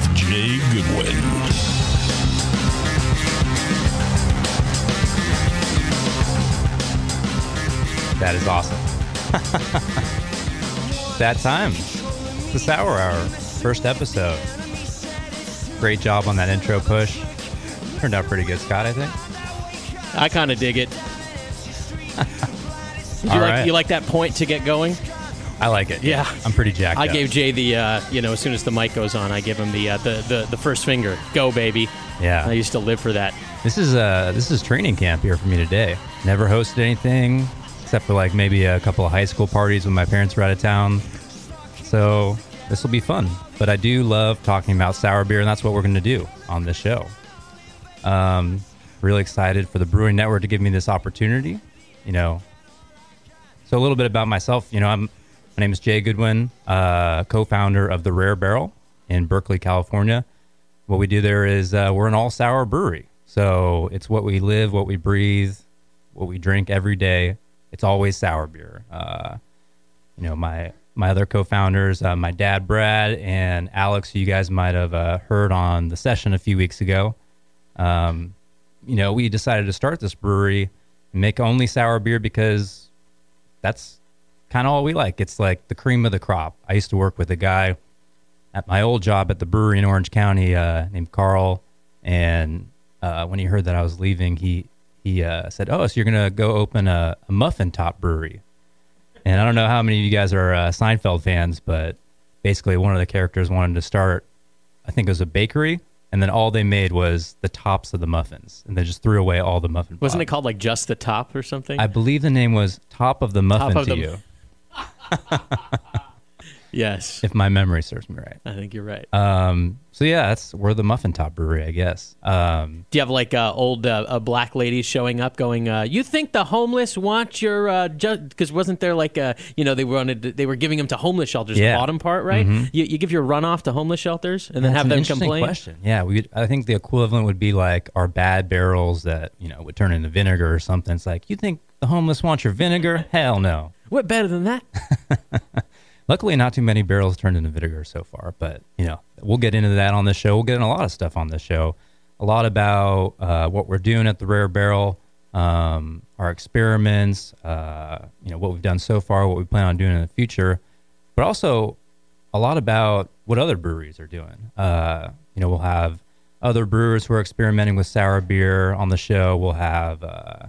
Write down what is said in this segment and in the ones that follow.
with Jay Goodwin. That is awesome. that time. The Sour Hour, first episode. Great job on that intro push. Turned out pretty good, Scott, I think. I kind of dig it. Did you All like right. you like that point to get going? I like it. Yeah. I'm pretty jacked I up. gave Jay the uh, you know as soon as the mic goes on, I give him the uh, the, the the first finger. Go baby. Yeah. I used to live for that. This is uh this is training camp here for me today. Never hosted anything except for like maybe a couple of high school parties when my parents were out of town. So this will be fun. But I do love talking about sour beer, and that's what we're going to do on this show. Um, really excited for the Brewing Network to give me this opportunity. You know, so a little bit about myself. You know, I'm my name is Jay Goodwin, uh, co-founder of the Rare Barrel in Berkeley, California. What we do there is uh, we're an all sour brewery, so it's what we live, what we breathe, what we drink every day. It's always sour beer. Uh, you know, my my other co-founders, uh, my dad Brad and Alex, who you guys might have uh, heard on the session a few weeks ago. Um, you know, we decided to start this brewery and make only sour beer because that's kind of all we like. It's like the cream of the crop. I used to work with a guy at my old job at the brewery in Orange County uh, named Carl, and uh, when he heard that I was leaving, he he uh, said, "Oh, so you're gonna go open a, a muffin top brewery?" And I don't know how many of you guys are uh, Seinfeld fans, but basically one of the characters wanted to start, I think it was a bakery, and then all they made was the tops of the muffins, and they just threw away all the muffin. Wasn't it called like just the top or something? I believe the name was Top of the Muffin of to the- You, yes, if my memory serves me right. I think you're right. Um, so yeah, that's we're the Muffin Top Brewery, I guess. Um, Do you have like uh, old uh, uh, black ladies showing up, going, uh, "You think the homeless want your?" Because wasn't there like uh, you know they wanted to, they were giving them to homeless shelters. Yeah. The bottom part, right? You, you give your runoff to homeless shelters and then That's have them complain. Question. Yeah, we. I think the equivalent would be like our bad barrels that you know would turn into vinegar or something. It's like you think the homeless want your vinegar? Hell no. What better than that? Luckily, not too many barrels turned into vinegar so far, but you know we'll get into that on this show. We'll get into a lot of stuff on this show. A lot about uh, what we're doing at the Rare Barrel, um, our experiments, uh, you know what we've done so far, what we plan on doing in the future, but also a lot about what other breweries are doing. Uh, you know, we'll have other brewers who are experimenting with sour beer on the show. We'll have uh,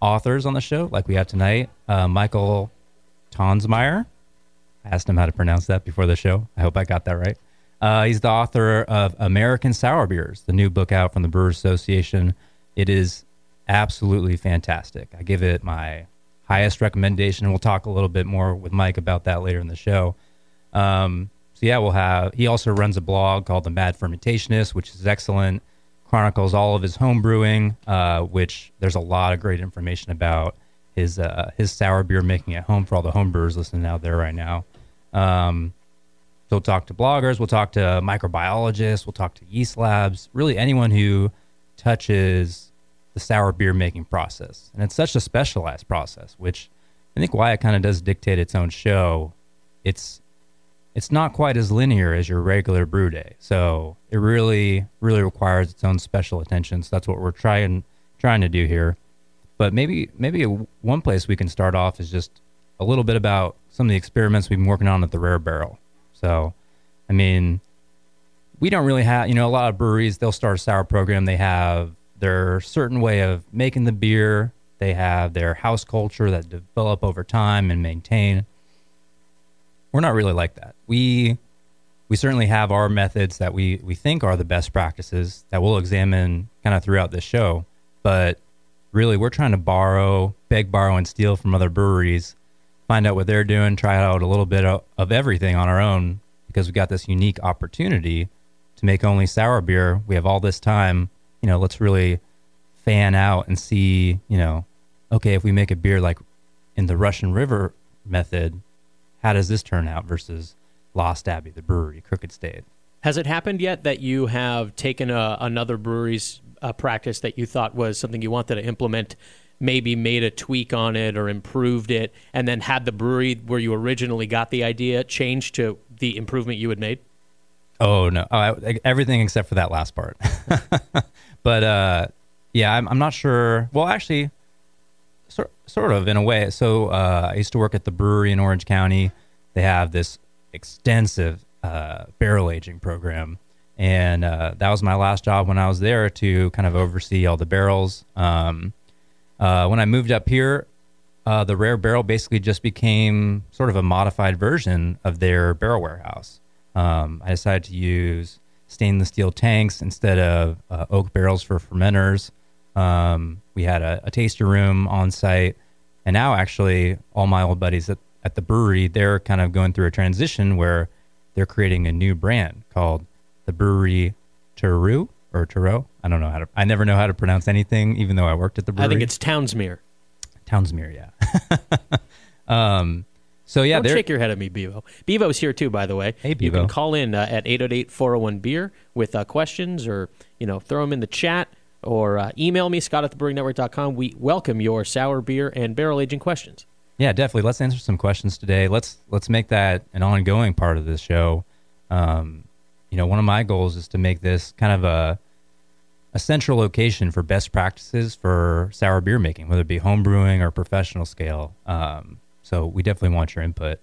authors on the show, like we have tonight. Uh, Michael Tonsmeire. I asked him how to pronounce that before the show. I hope I got that right. Uh, he's the author of American Sour Beers, the new book out from the Brewers Association. It is absolutely fantastic. I give it my highest recommendation. We'll talk a little bit more with Mike about that later in the show. Um, so yeah, we'll have. He also runs a blog called The Mad Fermentationist, which is excellent. Chronicles all of his home brewing, uh, which there's a lot of great information about his uh, his sour beer making at home for all the homebrewers listening out there right now. Um, so we'll talk to bloggers, we'll talk to microbiologists, we'll talk to yeast labs, really anyone who touches the sour beer making process. And it's such a specialized process, which I think why it kind of does dictate its own show. It's it's not quite as linear as your regular brew day. So it really, really requires its own special attention. So that's what we're trying trying to do here. But maybe maybe one place we can start off is just a little bit about some of the experiments we've been working on at the Rare Barrel. So, I mean, we don't really have, you know, a lot of breweries, they'll start a sour program. They have their certain way of making the beer. They have their house culture that develop over time and maintain. We're not really like that. We we certainly have our methods that we we think are the best practices that we'll examine kind of throughout this show, but really we're trying to borrow, beg, borrow and steal from other breweries, find out what they're doing, try out a little bit of, of everything on our own because we got this unique opportunity to make only sour beer. We have all this time. You know, let's really fan out and see. You know, okay, if we make a beer like in the Russian River method, how does this turn out versus Lost Abbey, the brewery, Crooked Stave. Has it happened yet that you have taken a, another brewery's uh, practice that you thought was something you wanted to implement, maybe made a tweak on it or improved it, and then had the brewery where you originally got the idea change to the improvement you had made? Oh no, oh, I, everything except for that last part. but uh, yeah, I'm, I'm not sure. Well, actually, sort of in a way. So uh, I used to work at the brewery in Orange County. They have this extensive uh, barrel aging program, and uh, that was my last job when I was there to kind of oversee all the barrels. Um, uh, when I moved up here, uh, the Rare Barrel basically just became sort of a modified version of their barrel warehouse. Um, I decided to use stainless steel tanks instead of uh, oak barrels for fermenters. Um, we had a, a, taster room on site, and now actually all my old buddies at, at the brewery they're kind of going through a transition where they're creating a new brand called the Brewery Turu or Turo. I don't know how to. I never know how to pronounce anything, even though I worked at the brewery. I think it's Townsmere. Townsmere, yeah. um, so yeah, don't shake your head at me, Bevo. Bevo's here too, by the way. Hey, Bevo. You can call in uh, at 888-401 beer with uh, questions, or you know, throw them in the chat, or uh, email me Scott at thebrewingnetwork.com. We welcome your sour beer and barrel aging questions. Yeah, definitely. Let's answer some questions today. Let's let's make that an ongoing part of this show. Um, you know, one of my goals is to make this kind of a a central location for best practices for sour beer making, whether it be home brewing or professional scale. Um, so we definitely want your input.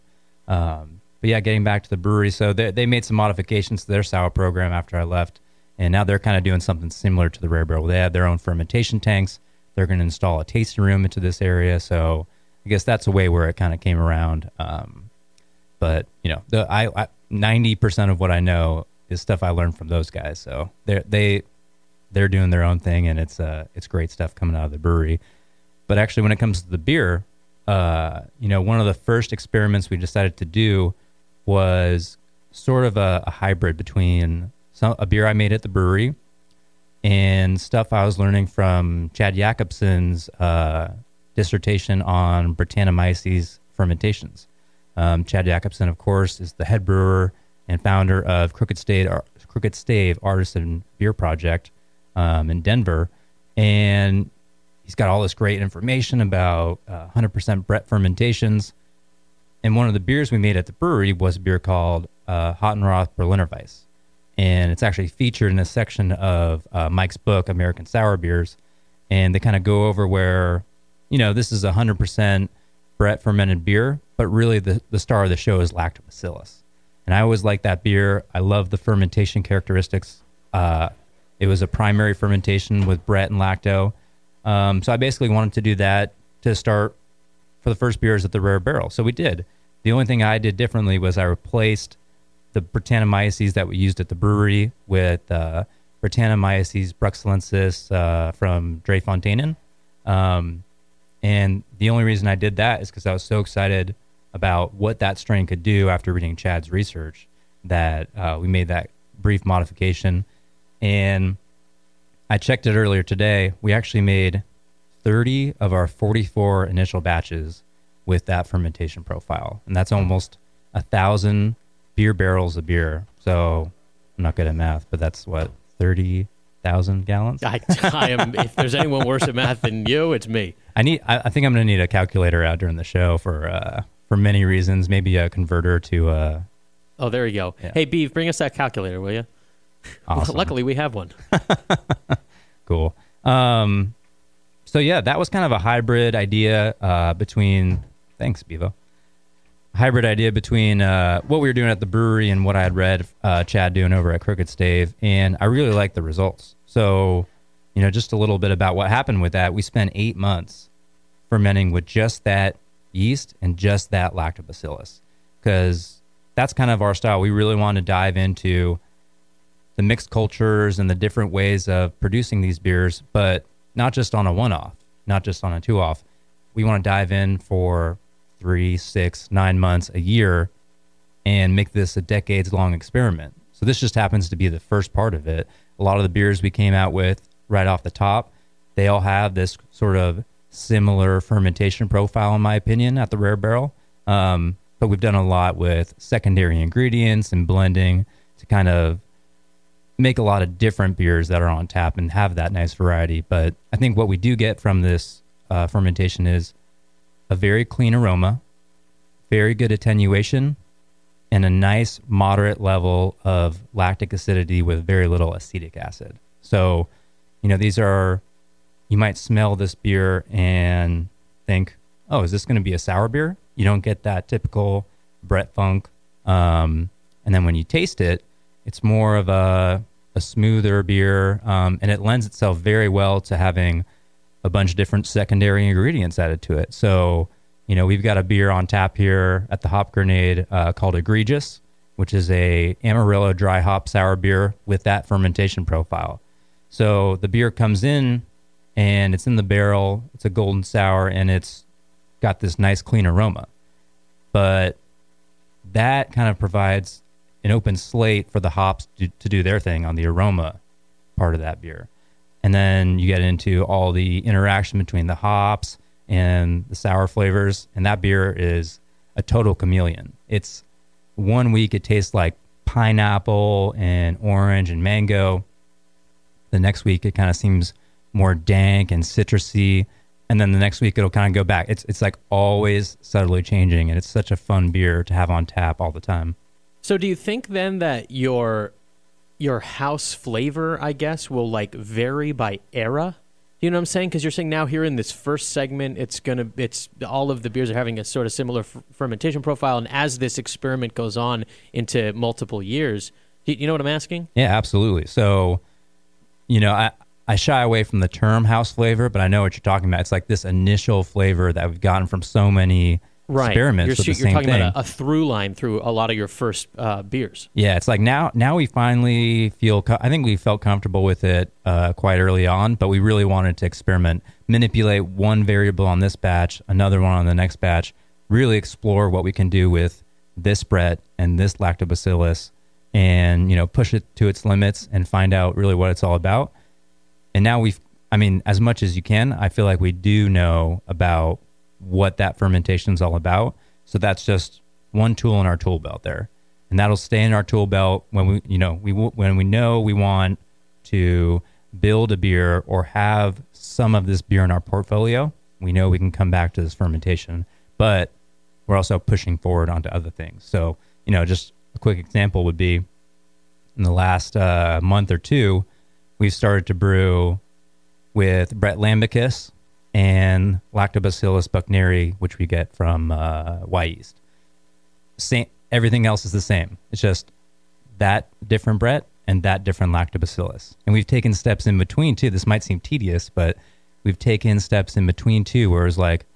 Um, but yeah, getting back to the brewery, so they, they made some modifications to their sour program after I left, and now they're kind of doing something similar to the Rare Barrel. They have their own fermentation tanks. They're going to install a tasting room into this area, so I guess that's a way where it kind of came around. Um, but you know, the I ninety percent of what I know is stuff I learned from those guys. So they they they're doing their own thing, and it's uh it's great stuff coming out of the brewery. But actually, when it comes to the beer, uh, you know, one of the first experiments we decided to do was sort of a, a hybrid between some, a beer I made at the brewery and stuff I was learning from Chad Jacobson's uh, dissertation on Brettanomyces fermentations. Um, Chad Jacobson, of course, is the head brewer and founder of Crooked Stave, Crooked Stave Artisan Beer Project um, in Denver, and he's got all this great information about uh, 100% Brett fermentations. And one of the beers we made at the brewery was a beer called uh, Hottenroth Berliner Weiss. And it's actually featured in a section of uh, Mike's book, American Sour Beers. And they kind of go over where, you know, this is 100% Brett fermented beer, but really the, the star of the show is lactobacillus. And I always like that beer. I love the fermentation characteristics. Uh, it was a primary fermentation with Brett and lacto. Um, so I basically wanted to do that to start for the first beers at the Rare Barrel. So we did. The only thing I did differently was I replaced the Brettanomyces that we used at the brewery with uh, Brettanomyces bruxellensis uh, from Drie Fonteinen. Um, and the only reason I did that is because I was so excited about what that strain could do after reading Chad's research that uh, we made that brief modification. And I checked it earlier today. We actually made 30 of our 44 initial batches with that fermentation profile. And that's almost a thousand beer barrels of beer. So I'm not good at math, but that's what, 30,000 gallons? I, I, am, if there's anyone worse at math than you, it's me. I need, I, I think I'm going to need a calculator out during the show for, uh, for many reasons, maybe a converter to, uh, Oh, there you go. Yeah. Hey, Beef, bring us that calculator, will you? Awesome. Luckily, we have one. cool. Um, so yeah, that was kind of a hybrid idea uh, between. Thanks, Bevo. Hybrid idea between uh, what we were doing at the brewery and what I had read uh, Chad doing over at Crooked Stave, and I really liked the results. So, you know, just a little bit about what happened with that. We spent eight months fermenting with just that yeast and just that lactobacillus, because that's kind of our style. We really want to dive into the mixed cultures and the different ways of producing these beers, but not just on a one off, not just on a two off. We want to dive in for three, six, nine months, a year, and make this a decades long experiment. So this just happens to be the first part of it. A lot of the beers we came out with right off the top, they all have this sort of similar fermentation profile, in my opinion, at the Rare Barrel. Um, but we've done a lot with secondary ingredients and blending to kind of make a lot of different beers that are on tap and have that nice variety. But I think what we do get from this uh, fermentation is a very clean aroma, very good attenuation, and a nice moderate level of lactic acidity with very little acetic acid. So, you know, these are, you might smell this beer and think, oh, is this going to be a sour beer? You don't get that typical Brett Funk. Um, and then when you taste it, it's more of a, a smoother beer, um, and it lends itself very well to having a bunch of different secondary ingredients added to it. So, you know, we've got a beer on tap here at the Hop Grenade uh, called Egregious, which is a Amarillo dry hop sour beer with that fermentation profile. So the beer comes in and it's in the barrel. It's a golden sour and it's got this nice clean aroma. But that kind of provides an open slate for the hops to, to do their thing on the aroma part of that beer. And then you get into all the interaction between the hops and the sour flavors. And that beer is a total chameleon. It's one week it tastes like pineapple and orange and mango. The next week it kind of seems more dank and citrusy. And then the next week it'll kind of go back. It's it's like always subtly changing and it's such a fun beer to have on tap all the time. So do you think then that your your house flavor, I guess, will like vary by era? You know what I'm saying? Because you're saying now here in this first segment, it's gonna, it's all of the beers are having a sort of similar f- fermentation profile, and as this experiment goes on into multiple years, you, you know what I'm asking? Yeah, absolutely. So, you know, I I shy away from the term house flavor, but I know what you're talking about. It's like this initial flavor that we've gotten from so many right. experiments You're, with the you're same talking thing. about a, a through line through a lot of your first uh, beers. Yeah, it's like now now we finally feel. Co- I think we felt comfortable with it uh, quite early on, but we really wanted to experiment, manipulate one variable on this batch, another one on the next batch, really explore what we can do with this Brett and this lactobacillus, and you know push it to its limits and find out really what it's all about. And now we've, I mean, as much as you can, I feel like we do know about what that fermentation is all about. So that's just one tool in our tool belt there, and that'll stay in our tool belt when we, you know, we when we know we want to build a beer or have some of this beer in our portfolio. We know we can come back to this fermentation, but we're also pushing forward onto other things. So, you know, just a quick example would be in the last uh, month or two, we've started to brew with Brett Lambicus and Lactobacillus buchneri, which we get from uh, Wyeast. Same, everything else is the same. It's just that different Brett and that different Lactobacillus. And we've taken steps in between too. This might seem tedious, but we've taken steps in between too, where it's like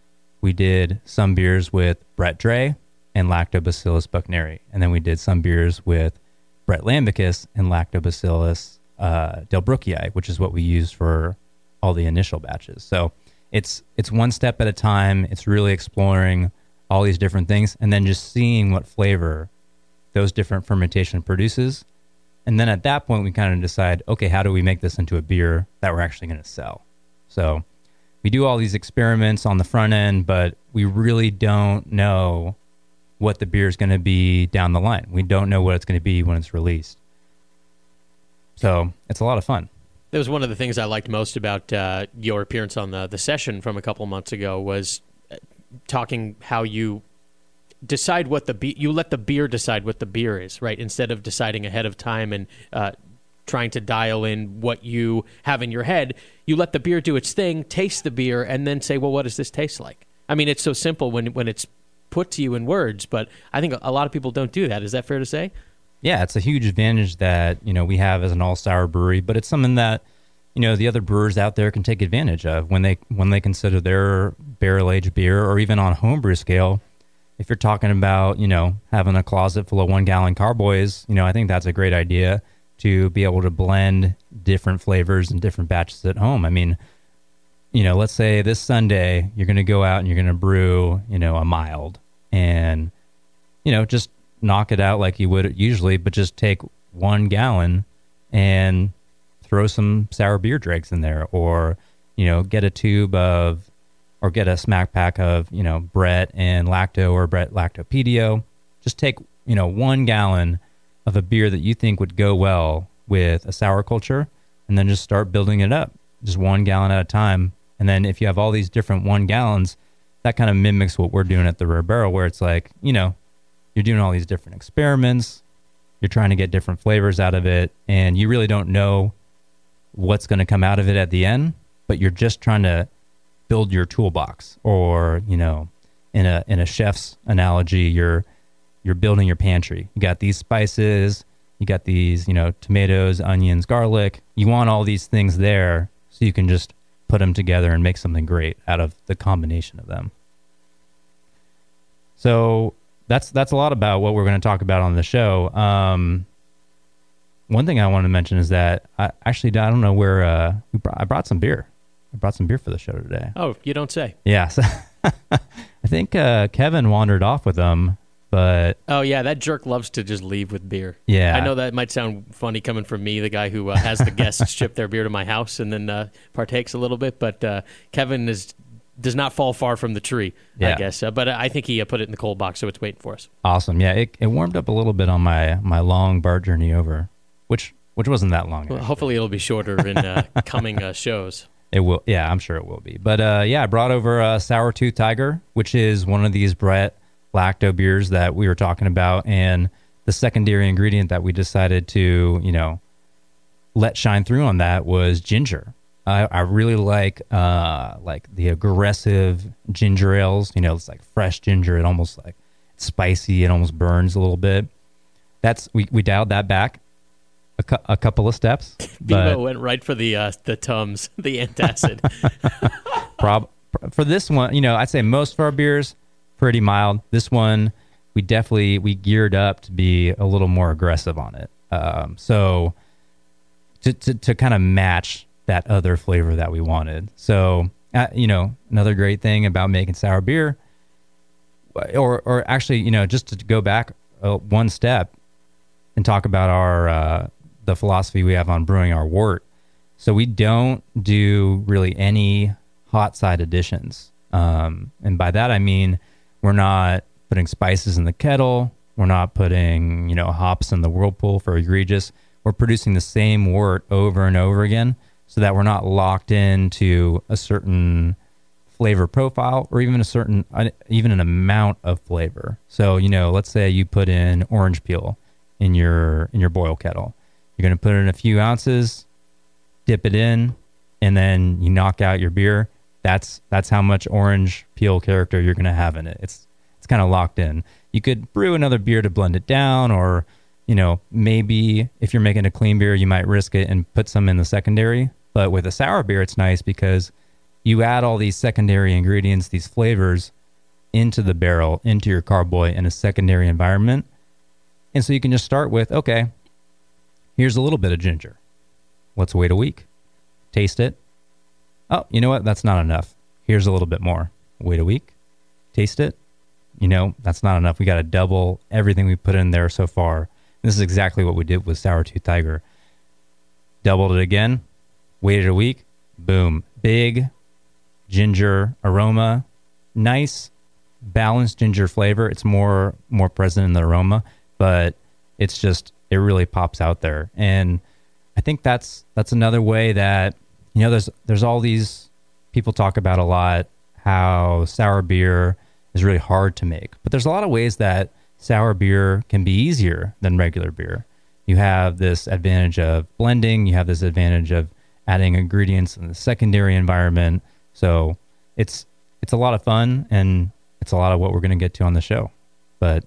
we did some beers with Brett Drie and Lactobacillus buchneri, and then we did some beers with Brett Lambicus and Lactobacillus uh, delbrueckii, which is what we used for all the initial batches. So it's it's one step at a time. It's really exploring all these different things, and then just seeing what flavor those different fermentation produces. And then at that point, we kind of decide, okay, how do we make this into a beer that we're actually going to sell? So we do all these experiments on the front end, but we really don't know what the beer is going to be down the line. We don't know what it's going to be when it's released. So it's a lot of fun. That was one of the things I liked most about uh, your appearance on the the session from a couple months ago was uh, talking how you decide what the be- you let the beer decide what the beer is, right? Instead of deciding ahead of time and uh, trying to dial in what you have in your head, you let the beer do its thing, taste the beer, and then say, "Well, what does this taste like?" I mean, it's so simple when when it's put to you in words, but I think a lot of people don't do that. Is that fair to say? Yeah, it's a huge advantage that you know we have as an all sour brewery, but it's something that you know the other brewers out there can take advantage of when they when they consider their barrel aged beer or even on homebrew scale. If you're talking about you know having a closet full of one gallon carboys, you know I think that's a great idea to be able to blend different flavors and different batches at home. I mean, you know, let's say this Sunday you're going to go out and you're going to brew you know a mild and you know just knock it out like you would usually, but just take one gallon and throw some sour beer dregs in there, or you know, get a tube of, or get a smack pack of you know Brett and Lacto or Brett Lactopedio. Just take you know one gallon of a beer that you think would go well with a sour culture, and then just start building it up, just one gallon at a time. And then if you have all these different one gallons, that kind of mimics what we're doing at the Rare Barrel, where it's like you know you're doing all these different experiments, you're trying to get different flavors out of it, and you really don't know what's going to come out of it at the end, but you're just trying to build your toolbox or, you know, in a in a chef's analogy, you're you're building your pantry. You got these spices, you got these, you know, tomatoes, onions, garlic. You want all these things there so you can just put them together and make something great out of the combination of them. So that's that's a lot about what we're going to talk about on the show. Um, one thing I wanted to mention is that I actually I don't know where uh, brought, I brought some beer. I brought some beer for the show today. Oh, you don't say. Yeah, so I think uh, Kevin wandered off with them, but Oh yeah, that jerk loves to just leave with beer. Yeah. I know that might sound funny coming from me, the guy who uh, has the guests ship their beer to my house and then uh, partakes a little bit. But uh, Kevin is does not fall far from the tree, I guess. Uh, but I think he uh, put it in the cold box, so it's waiting for us. awesome. Yeah, it, it warmed up a little bit on my my long bar journey over, which which wasn't that long. Well, hopefully, it'll be shorter in uh, coming uh, shows. It will. Yeah, I'm sure it will be. But uh, yeah, I brought over uh, Sour Tooth Tiger, which is one of these Brett Lacto beers that we were talking about, and the secondary ingredient that we decided to, you know, let shine through on that was ginger. I, I really like uh, like the aggressive ginger ales. You know, it's like fresh ginger. It almost like it's spicy. It almost burns a little bit. That's we we dialed that back a, cou- a couple of steps. Bevo but- went right for the uh, the tums, the antacid. prob for this one, you know, I'd say most of our beers pretty mild. This one, we definitely we geared up to be a little more aggressive on it. Um, so to to, to kind of match that other flavor that we wanted. So uh, you know, another great thing about making sour beer, or or actually, you know, just to go back uh, one step and talk about our uh, the philosophy we have on brewing our wort. So we don't do really any hot side additions, um, and by that I mean we're not putting spices in the kettle. We're not putting you know hops in the whirlpool for egregious. We're producing the same wort over and over again, so that we're not locked into a certain flavor profile or even a certain uh, even an amount of flavor. So you know, let's say you put in orange peel in your in your boil kettle. You're going to put in a few ounces, dip it in, and then you knock out your beer. That's that's how much orange peel character you're going to have in it. It's it's kind of locked in. You could brew another beer to blend it down, or you know maybe if you're making a clean beer, you might risk it and put some in the secondary. But with a sour beer, it's nice because you add all these secondary ingredients, these flavors into the barrel, into your carboy in a secondary environment. And so you can just start with, okay, here's a little bit of ginger. Let's wait a week. Taste it. Oh, you know what? That's not enough. Here's a little bit more. Wait a week. Taste it. You know, that's not enough. We got to double everything we put in there so far. This is exactly what we did with Sour Tooth Tiger. Doubled it again. Waited a week. Boom. Big ginger aroma. Nice balanced ginger flavor. It's more more present in the aroma, but it's just it really pops out there. And I think that's that's another way that you know there's there's all these people talk about a lot how sour beer is really hard to make. But there's a lot of ways that sour beer can be easier than regular beer. You have this advantage of blending, you have this advantage of adding ingredients in the secondary environment. So it's it's a lot of fun and it's a lot of what we're going to get to on the show. But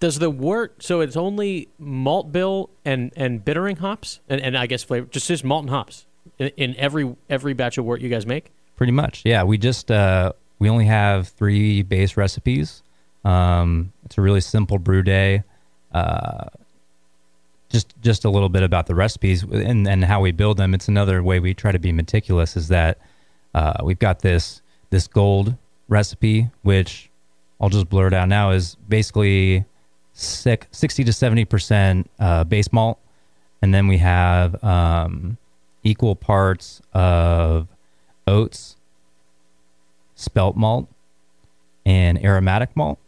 Does the wort so it's only malt bill and and bittering hops and, and I guess flavor just just malt and hops in, in every every batch of wort you guys make? Pretty much, yeah. We just uh, we only have three base recipes. Um, it's a really simple brew day. Uh, just just a little bit about the recipes and and how we build them. It's another way we try to be meticulous. Is that uh, we've got this this gold recipe, which I'll just blur it out now, is basically six, 60 to 70% uh, base malt. And then we have um, equal parts of oats, spelt malt, and aromatic malt.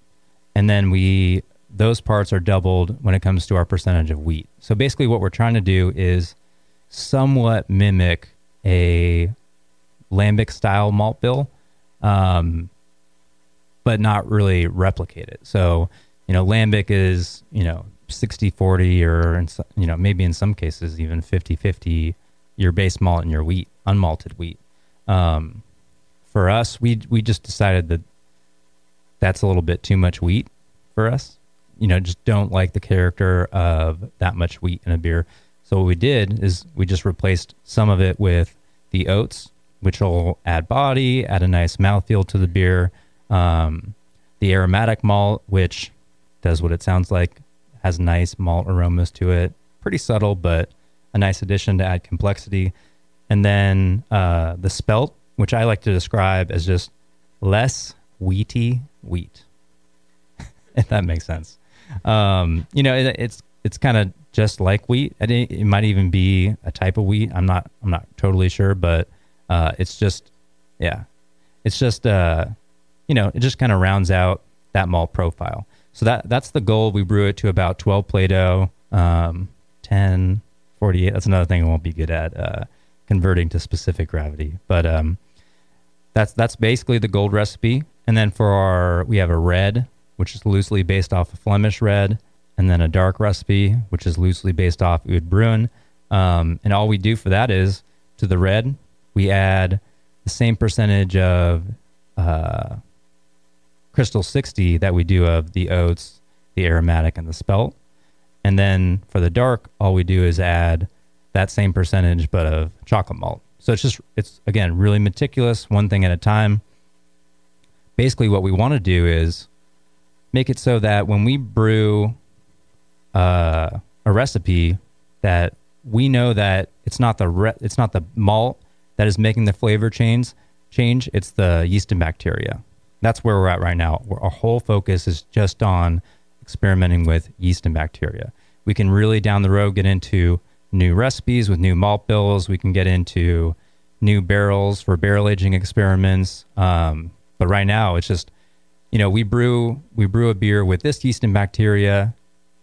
And then we, those parts are doubled when it comes to our percentage of wheat. So basically, what we're trying to do is somewhat mimic a lambic style malt bill, um, but not really replicate it. So, you know, lambic is, you know, 60 40 or, in, you know, maybe in some cases even 50 50 your base malt and your wheat, unmalted wheat. Um, for us, we, we just decided that that's a little bit too much wheat for us. You know, just don't like the character of that much wheat in a beer. So what we did is we just replaced some of it with the oats, which will add body, add a nice mouthfeel to the beer. Um, the aromatic malt, which does what it sounds like, has nice malt aromas to it. Pretty subtle, but a nice addition to add complexity. And then uh, the spelt, which I like to describe as just less wheaty wheat, if that makes sense. Um, you know, it, it's it's kind of just like wheat. I think It might even be a type of wheat. I'm not I'm not totally sure, but uh, it's just yeah, it's just uh, you know, it just kind of rounds out that malt profile. So that that's the goal. We brew it to about 12 Plato, um, 10, 48. That's another thing I won't be good at uh, converting to specific gravity, but um, that's that's basically the gold recipe. And then for our, we have a red, which is loosely based off of Flemish red, and then a dark recipe, which is loosely based off Oud Bruin. Um, and all we do for that is to the red, we add the same percentage of uh, Crystal 60 that we do of the oats, the aromatic, and the spelt. And then for the dark, all we do is add that same percentage, but of chocolate malt. So it's just, it's again, really meticulous, one thing at a time. Basically, what we want to do is make it so that when we brew uh, a recipe, that we know that it's not the re- it's not the malt that is making the flavor change. Change. It's the yeast and bacteria. That's where we're at right now. Our whole focus is just on experimenting with yeast and bacteria. We can really down the road get into new recipes with new malt bills. We can get into new barrels for barrel aging experiments. Um, but right now, it's just you know we brew we brew a beer with this yeast and bacteria,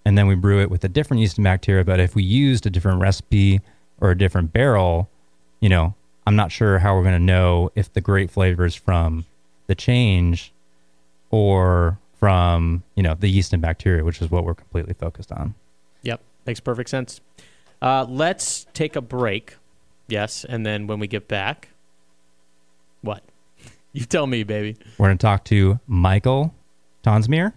and then we brew it with a different yeast and bacteria. But if we used a different recipe or a different barrel, you know, I'm not sure how we're going to know if the great flavor is from the change or from you know the yeast and bacteria, which is what we're completely focused on. Yep, makes perfect sense. Uh, let's take a break. Yes, and then when we get back, what? You tell me, baby. We're going to talk to Michael Tonsmeire.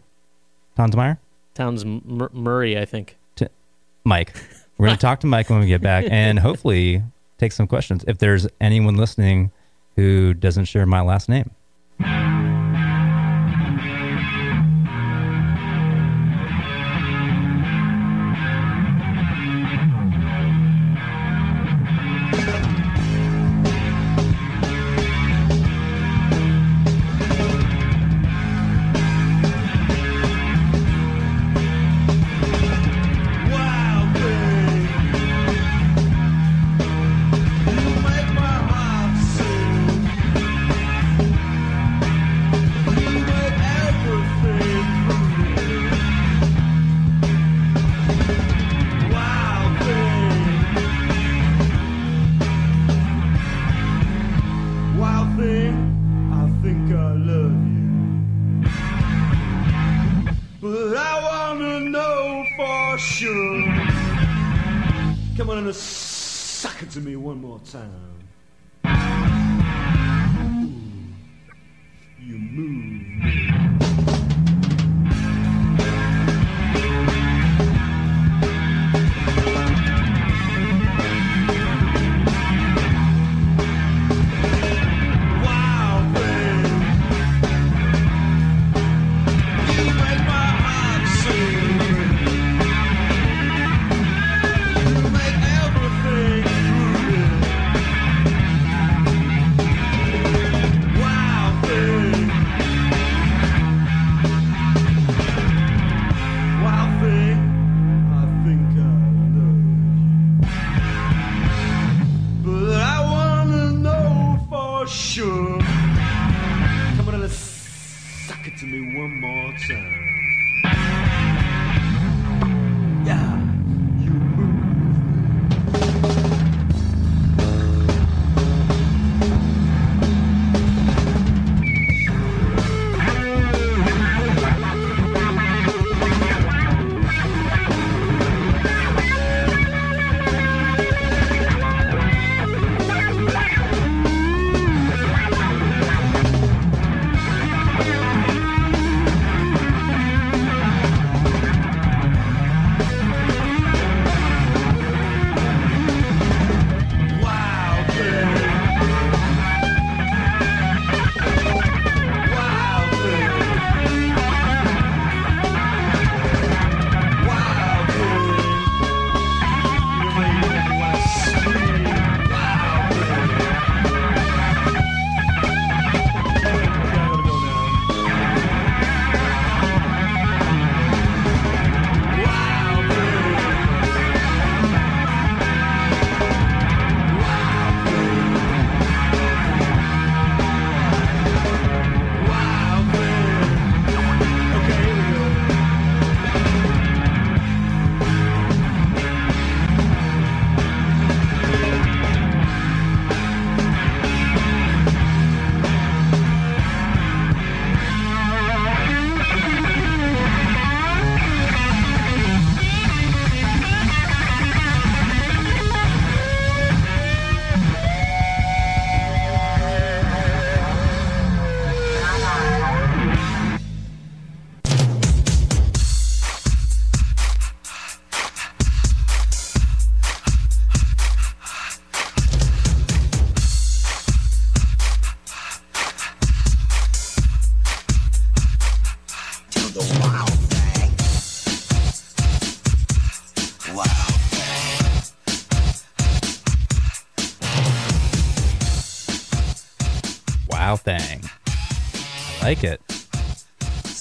Tonsmeire? Towns Mur- Murray, I think. Mike. We're going to talk to Mike when we get back and hopefully take some questions if there's anyone listening who doesn't share my last name.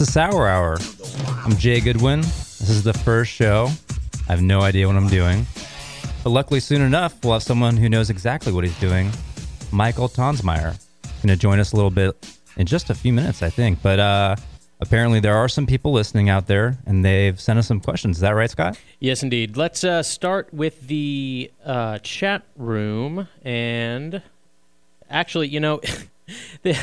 Sour Hour. I'm Jay Goodwin. This is the first show. I have no idea what I'm doing. But luckily, soon enough, we'll have someone who knows exactly what he's doing. Michael Tonsmeire. Going to join us a little bit in just a few minutes, I think. But uh, apparently, there are some people listening out there, and they've sent us some questions. Is that right, Scott? Yes, indeed. Let's uh, start with the uh, chat room. And actually, you know,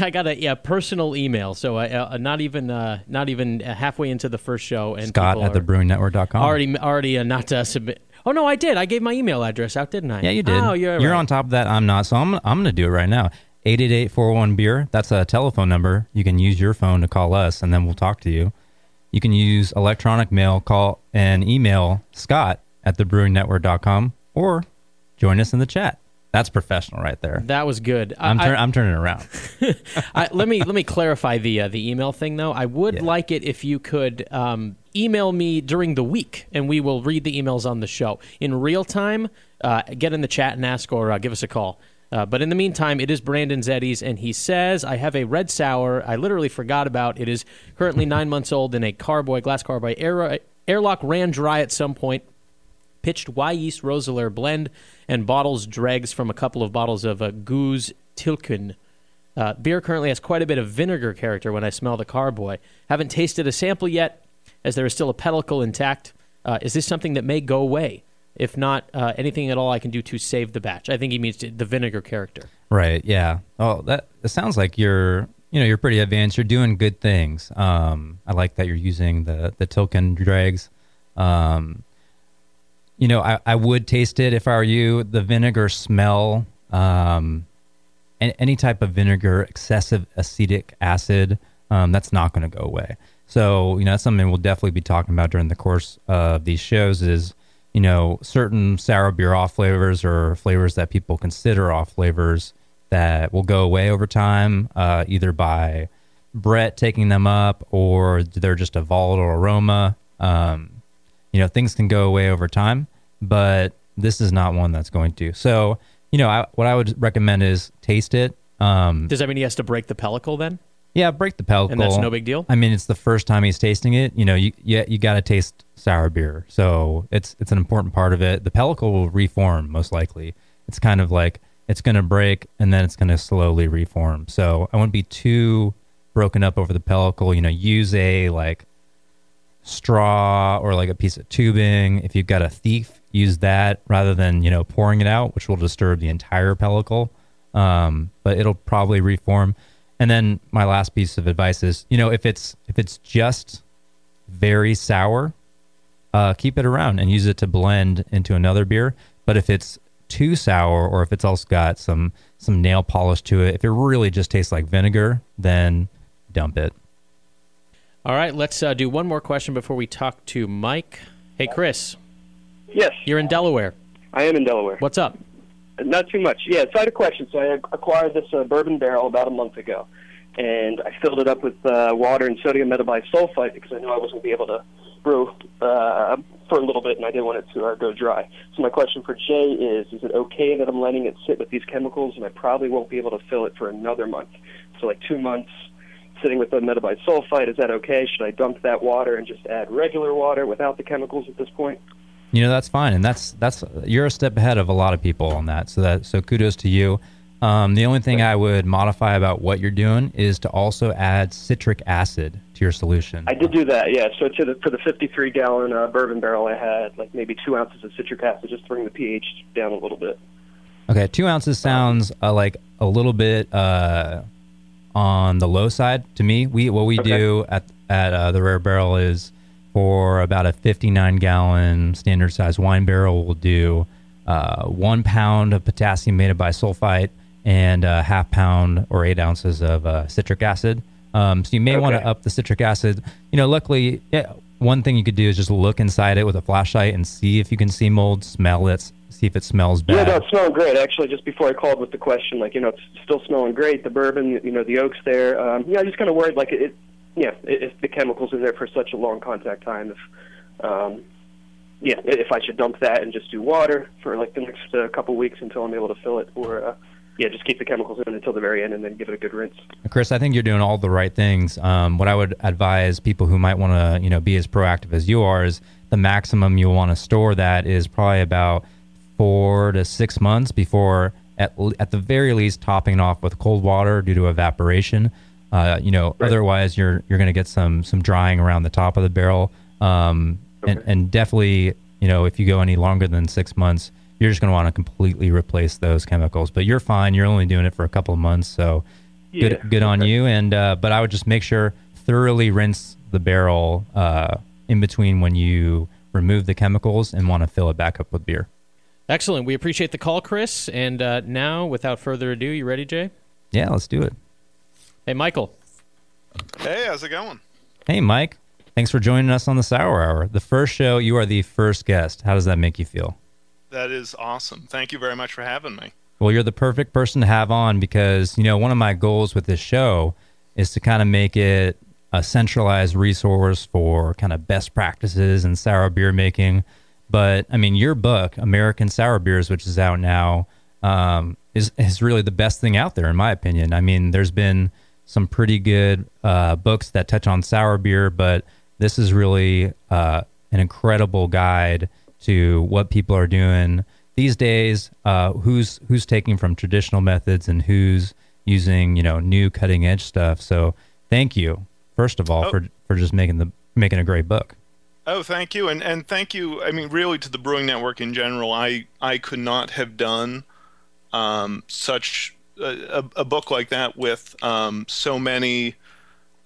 I got a yeah, personal email, so uh, not even uh, not even halfway into the first show, and Scott at are thebrewingnetwork.com. already already uh, not to submit. Oh no, I did. I gave my email address out, didn't I? Yeah, you did. Oh, you're You're right. on top of that. I'm not. So I'm, I'm going to do it right now. 888 beer That's a telephone number. You can use your phone to call us, and then we'll talk to you. You can use electronic mail, call, and email Scott at thebrewingnetwork.com or join us in the chat. That's professional right there. That was good. I'm, I- turn, I'm turning around. I, let me let me clarify the uh, the email thing though. I would Yeah. like it if you could um, email me during the week, and we will read the emails on the show in real time. Uh, get in the chat and ask, or uh, give us a call. Uh, but in the meantime, it is Brandon Zeddy's, and he says, "I have a red sour. I literally forgot about. It is currently nine months old in a carboy glass carboy air, airlock ran dry at some point." Pitched Y yeast Roeselare blend and bottles dregs from a couple of bottles of uh, Gueuze Tilquin. Uh, beer currently has quite a bit of vinegar character when I smell the carboy. Haven't tasted a sample yet, as there is still a pellicle intact. Uh, is this something that may go away? If not, uh, anything at all I can do to save the batch? I think he means the vinegar character. Right. Yeah. Oh, that it sounds like you're you know you're pretty advanced. You're doing good things. Um, I like that you're using the the Tilquin dregs. Um, you know, I, I would taste it if I were you. The vinegar smell, um, and any type of vinegar, excessive acetic acid, um, that's not going to go away. So, you know, that's something we'll definitely be talking about during the course of these shows is, you know, certain sour beer off flavors or flavors that people consider off flavors that will go away over time, uh, either by Brett taking them up or they're just a volatile aroma. Um, you know things can go away over time but this is not one that's going to. So you know I, what i would recommend is taste it um Does that mean he has to break the pellicle then? yeah break the pellicle. And that's no big deal? i mean it's the first time he's tasting it. You know you yeah you got to taste sour beer. So it's it's an important part of it. The pellicle will reform most likely. It's kind of like it's going to break and then it's going to slowly reform. So i wouldn't be too broken up over the pellicle. You know use a like straw or like a piece of tubing. If you've got a thief, use that rather than you know pouring it out, which will disturb the entire pellicle. Um, but it'll probably reform. And then my last piece of advice is, you know, if it's if it's just very sour, uh, keep it around and use it to blend into another beer. But if it's too sour, or if it's also got some some nail polish to it, if it really just tastes like vinegar, then dump it. All right, let's uh, do one more question before we talk to Mike. Hey, Chris, Yes, you're in Delaware. I am in Delaware. What's up? Not too much. Yeah, so I had a question. So I acquired this uh, bourbon barrel about a month ago, and I filled it up with uh, water and sodium metabisulfite because I knew I wasn't going to be able to brew uh, for a little bit, and I didn't want it to uh, go dry. So my question for Jay is: Is it okay that I'm letting it sit with these chemicals, and I probably won't be able to fill it for another month? So like two months sitting with the metabisulfite. Is that okay? Should I dump that water and just add regular water without the chemicals at this point? you know that's fine and that's that's you're a step ahead of a lot of people on that so that so kudos to you um, the only thing i would modify about what you're doing is to also add citric acid to your solution I did do that, yeah. So to the, for the 53 gallon uh, bourbon barrel, I had like maybe two ounces of citric acid just to bring the pH down a little bit. okay two ounces sounds uh, like a little bit uh, on the low side to me. We what we Okay. do at at uh, the rare barrel is for about a 59 gallon standard size wine barrel we'll do uh, one pound of potassium metabisulfite and a half pound or eight ounces of uh, citric acid. Um, so you may want to up the citric acid. You know luckily yeah, one thing you could do is just look inside it with a flashlight and see if you can see mold smell it see if it smells bad Yeah, no, it's smelling great. Actually, just before I called with the question, like you know, it's still smelling great. The bourbon, you know, the oak's there. Um, yeah, I just kind of worried, like it, yeah, if the chemicals in there for such a long contact time, if, um, yeah, if I should dump that and just do water for like the next uh, couple weeks until I'm able to fill it, or uh, yeah, just keep the chemicals in until the very end and then give it a good rinse. Chris, I think you're doing all the right things. Um, what I would advise people who might want to, you know, be as proactive as you are is the maximum you'll want to store that is probably about four to six months before, at at the very least, topping off with cold water due to evaporation. Uh, you know, Right. otherwise you're you're going to get some some drying around the top of the barrel. Um, and, Okay. and definitely, you know, if you go any longer than six months, you're just going to want to completely replace those chemicals. But you're fine. You're only doing it for a couple of months, so Yeah, good good on okay. you. And uh, but I would just make sure thoroughly rinse the barrel uh, in between when you remove the chemicals and want to fill it back up with beer. Excellent. We appreciate the call, Chris. And uh, now, without further ado, you ready, Jay? Yeah, let's do it. Hey, Michael. Hey, how's it going? Hey, Mike. Thanks for joining us on the Sour Hour. The first show, you are the first guest. How does that make you feel? That is awesome. Thank you very much for having me. Well, you're the perfect person to have on because, you know, one of my goals with this show is to kind of make it a centralized resource for kind of best practices in sour beer making. But I mean, your book, American Sour Beers, which is out now, um, is, is really the best thing out there, in my opinion. I mean, there's been some pretty good uh, books that touch on sour beer, but this is really uh, an incredible guide to what people are doing these days. Uh, who's who's taking from traditional methods and who's using you know new cutting edge stuff. So thank you first of all Oh. for for just making the making a great book. Oh, thank you, and and thank you. I mean, really, to the Brewing Network in general, I I could not have done um, such a, a, book like that with um, so many.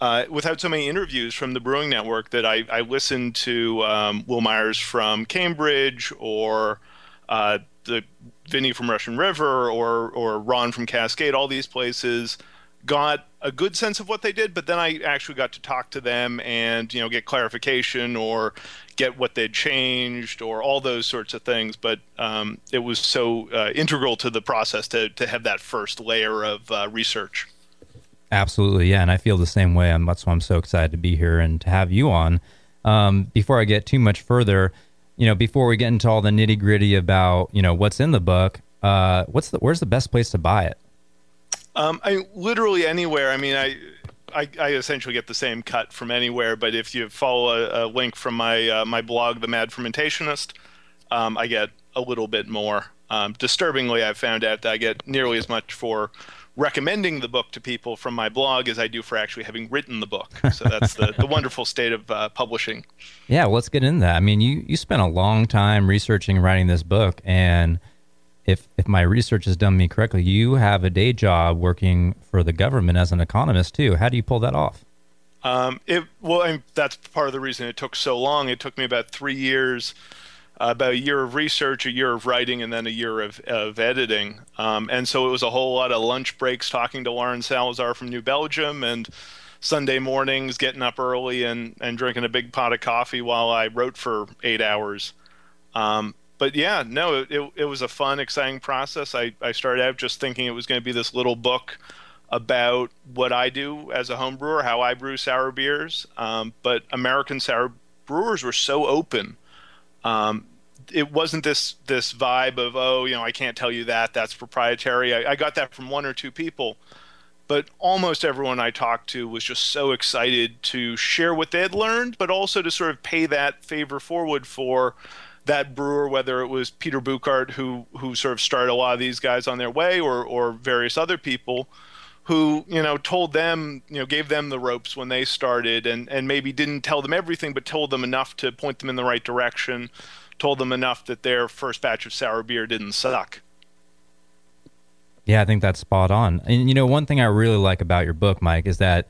Uh, without so many interviews from the Brewing Network that I, I listened to um, Will Myers from Cambridge or uh, the Vinny from Russian River or or Ron from Cascade, all these places got a good sense of what they did, but then I actually got to talk to them and you know get clarification or get what they'd changed or all those sorts of things. But um, it was so uh, integral to the process to to have that first layer of uh, research. Absolutely, yeah, and I feel the same way. And that's why I'm so excited to be here and to have you on. Um, before I get too much further, you know, before we get into all the nitty gritty about you know what's in the book, uh, what's the where's the best place to buy it? Um, I literally anywhere. I mean, I, I, I essentially get the same cut from anywhere. But if you follow a, a link from my uh, my blog, The Mad Fermentationist, um, I get a little bit more. Um, disturbingly, I've found out that I get nearly as much for recommending the book to people from my blog as I do for actually having written the book. So that's the, the wonderful state of uh, publishing. Yeah, well, let's get into that. I mean, you you spent a long time researching and writing this book, and if if my research has done me correctly, you have a day job working for the government as an economist too. How do you pull that off? Um, it well, I that's part of the reason it took so long. It took me about three years, uh, about a year of research, a year of writing, and then a year of, of editing. Um, and so it was a whole lot of lunch breaks talking to Lauren Salazar from New Belgium, and Sunday mornings getting up early and and drinking a big pot of coffee while I wrote for eight hours. Um, but yeah, no, it, it, it was a fun, exciting process. I, I started out just thinking it was going to be this little book about what I do as a home brewer, how I brew sour beers. Um, but American sour brewers were so open. Um, it wasn't this this vibe of oh, you know, I can't tell you that that's proprietary. I, I got that from one or two people, but almost everyone I talked to was just so excited to share what they had learned, but also to sort of pay that favor forward for that brewer, whether it was Peter Bouckaert who who sort of started a lot of these guys on their way, or or various other people who you know told them you know gave them the ropes when they started and and maybe didn't tell them everything but told them enough to point them in the right direction told them enough that their first batch of sour beer didn't suck Yeah, I think that's spot on. And you know, one thing I really like about your book, Mike, is that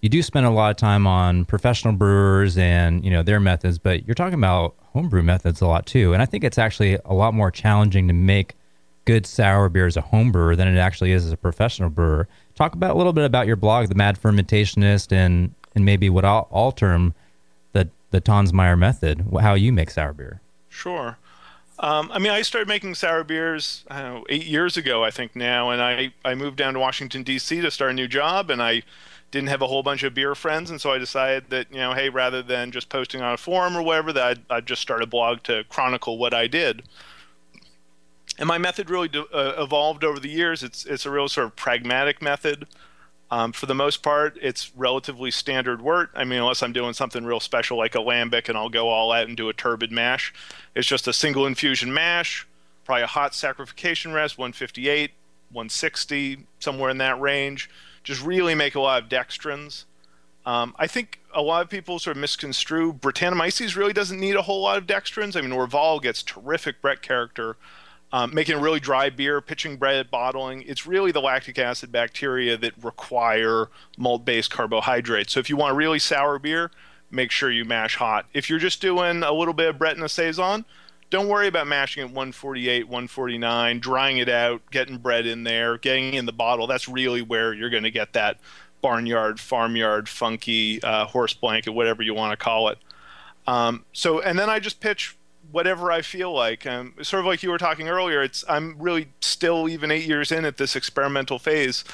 you do spend a lot of time on professional brewers and you know their methods, but you're talking about homebrew methods a lot too. And I think it's actually a lot more challenging to make good sour beer as a home brewer than it actually is as a professional brewer. Talk about a little bit about your blog, The Mad Fermentationist, and and maybe what I'll, I'll term the the Tonsmeire method, how you make sour beer. Sure. Um, I mean, I started making sour beers eight years ago, I think now, and I, I moved down to Washington D.C. to start a new job, and I didn't have a whole bunch of beer friends, and so I decided that you know, hey, rather than just posting on a forum or whatever, that I'd, I'd just start a blog to chronicle what I did. And my method really uh, evolved over the years. It's it's a real sort of pragmatic method. Um, for the most part, it's relatively standard wort. I mean, unless I'm doing something real special like a lambic, and I'll go all out and do a turbid mash. It's just a single infusion mash, probably a hot saccharification rest, 158, 160, somewhere in that range just really make a lot of dextrins. Um, I think a lot of people sort of misconstrue Brettanomyces really doesn't need a whole lot of dextrins. I mean, Orval gets terrific Brett character, um, making a really dry beer, pitching Brett, bottling. It's really the lactic acid bacteria that require malt-based carbohydrates. So if you want a really sour beer, make sure you mash hot. If you're just doing a little bit of Brett and a saison, don't worry about mashing at 148, 149, drying it out, getting Brett in there, getting in the bottle. That's really where you're going to get that barnyard, farmyard, funky uh, horse blanket, whatever you want to call it. Um, so, and then I just pitch whatever I feel like. Um, sort of like you were talking earlier. It's I'm really still even eight years in at this experimental phase.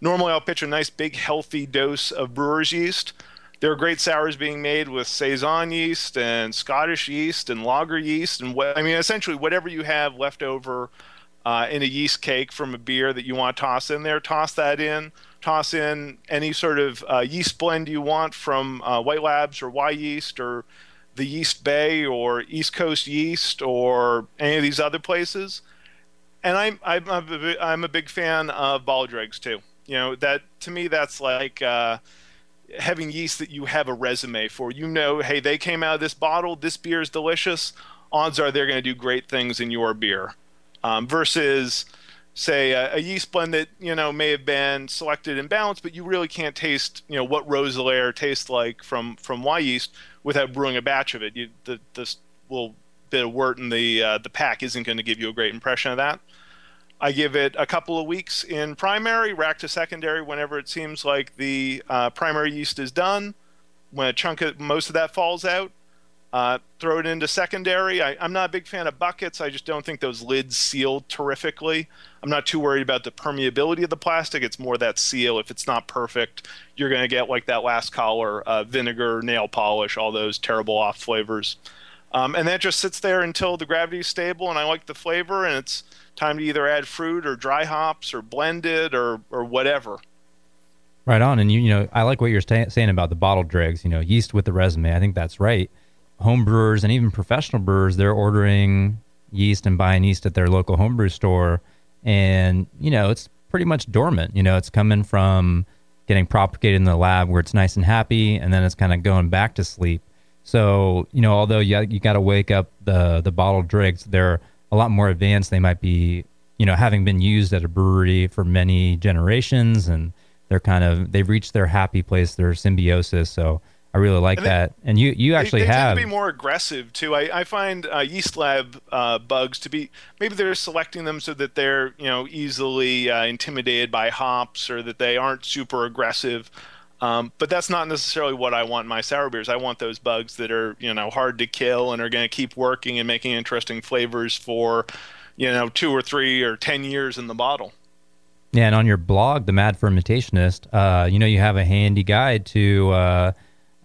Normally, I'll pitch a nice big healthy dose of brewer's yeast there are great sours being made with saison yeast and Scottish yeast and lager yeast and what I mean essentially whatever you have left over uh, in a yeast cake from a beer that you want to toss in there, toss that in. Toss in any sort of uh, yeast blend you want from uh, White Labs or Wyeast or the Yeast Bay or East Coast Yeast or any of these other places. And I'm I'm a, I'm a big fan of ball dregs too. You know that to me that's like uh, having yeast that you have a resume for. You know, hey, they came out of this bottle. This beer is delicious. Odds are they're going to do great things in your beer. Um, versus, say, a, a, yeast blend that you know may have been selected and balanced, but you really can't taste you know what Roeselare tastes like from from Wyeast without brewing a batch of it. You, the this little bit of wort in the uh, the pack isn't going to give you a great impression of that. I give it a couple of weeks in primary, rack to secondary whenever it seems like the uh, primary yeast is done. When a chunk of most of that falls out, uh, throw it into secondary. I, am not a big fan of buckets. I just don't think those lids seal terrifically. I'm not too worried about the permeability of the plastic. It's more that seal. If it's not perfect, you're going to get like that last collar, uh, vinegar, nail polish, all those terrible off flavors. Um, and that just sits there until the gravity is stable and I like the flavor and it's time to either add fruit or dry hops or blend it or or whatever. Right on, and you you know I like what you're saying about the bottle dregs. You know, yeast with the resume. I think that's right. Home brewers and even professional brewers, they're ordering yeast and buying yeast at their local homebrew store, and you know it's pretty much dormant. You know, it's coming from getting propagated in the lab where it's nice and happy, and then it's kind of going back to sleep. So you know, although you you got to wake up the the bottle drinks, they're a lot more advanced. They might be, you know, having been used at a brewery for many generations, and they're kind of they've reached their happy place, their symbiosis. So I really like and they, that. And you you actually they, they have to be more aggressive too. I, I find uh, yeast lab uh, bugs to be maybe they're selecting them so that they're you know easily uh, intimidated by hops or that they aren't super aggressive. Um, but that's not necessarily what I want my sour beers. I want those bugs that are, you know, hard to kill and are going to keep working and making interesting flavors for, you know, two or three or ten years in the bottle. Yeah, and on your blog, the Mad Fermentationist, uh, you know, you have a handy guide to uh,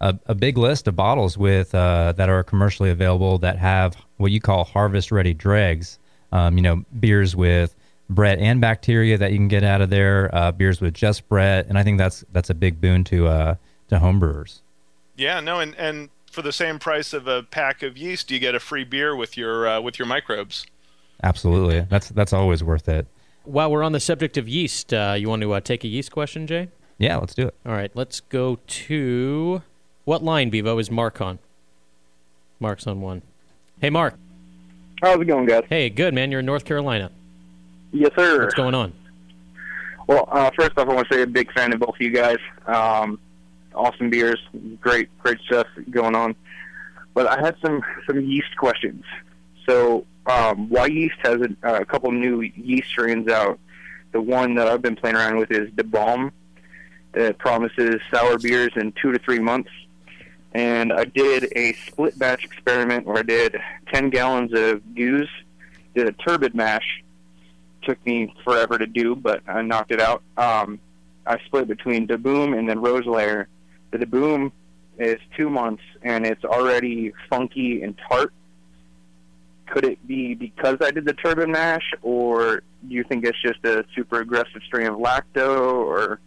a, a, big list of bottles with uh, that are commercially available that have what you call harvest-ready dregs. Um, you know, beers with Brett and bacteria that you can get out of there. Uh, beers with just Brett, and I think that's that's a big boon to uh, to homebrewers. Yeah, no, and and for the same price of a pack of yeast, you get a free beer with your uh, with your microbes. Absolutely, that's that's always worth it. While we're on the subject of yeast, uh, you want to uh, take a yeast question, Jay? Yeah, let's do it. All right, let's go to what line, Bevo, is Mark on? Mark's on one. Hey, Mark. How's it going, guys? Hey, good, man. You're in North Carolina. Yes, sir. What's going on? Well, uh, first off, I want to say a big fan of both of you guys. Um, awesome beers, great, great stuff going on. But I had some some yeast questions. So, um, Wyeast has a, a couple new yeast strains out. The one that I've been playing around with is the Bomb. That promises sour beers in two to three months. And I did a split batch experiment where I did 10 gallons of Gueuze, did a turbid mash, took me forever to do, but I knocked it out. Um, I split between De Bom and then Roeselare. The Boom is two months and it's already funky and tart. Could it be because I did the turbid mash, or do you think it's just a super aggressive strain of lacto, or